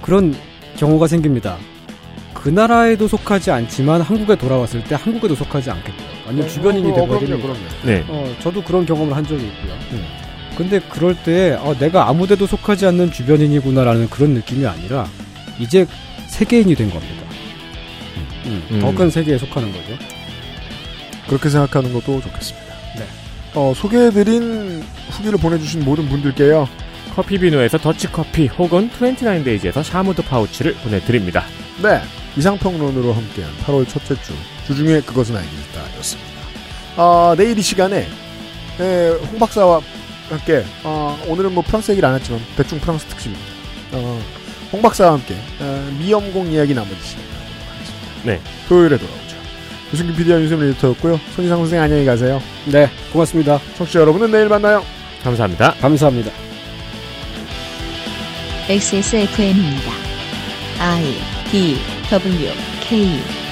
그런 경우가 생깁니다. 그 나라에도 속하지 않지만 한국에 돌아왔을 때 한국에도 속하지 않겠다. 아니면 어, 주변인이 어. 그럼요, 그럼요. 네. 어, 저도 그런 경험을 한 적이 있고요. 음. 근데 그럴 때 어, 내가 아무데도 속하지 않는 주변인이구나라는 그런 느낌이 아니라 이제 세계인이 된 겁니다. 음. 더큰 세계에 속하는 거죠. 그렇게 생각하는 것도 좋겠습니다. 네. 어, 소개해드린 후기를 보내주신 모든 분들께요. 커피 비누에서 더치커피 혹은 29데이즈에서 샤무드 파우치를 보내드립니다. 네. 이상평론으로 함께한 8월 첫째 주, 주중에 그것은 알겠다 였습니다. 아, 내일 이 시간에, 에, 홍 박사와 함께, 어, 오늘은 뭐 프랑스 얘기를 안 했지만, 대충 프랑스 특집입니다. 어, 홍 박사와 함께, 어, 미염공 이야기 나머지 시간 나누도록 하겠습니다. 네. 토요일에 돌아오죠. 유승균 PD와 윤세민 리터였고요. 손희상 선생 안녕히 가세요. 네, 고맙습니다. 청취자 여러분은 내일 만나요. 감사합니다. 감사합니다. XSFM입니다. I D W K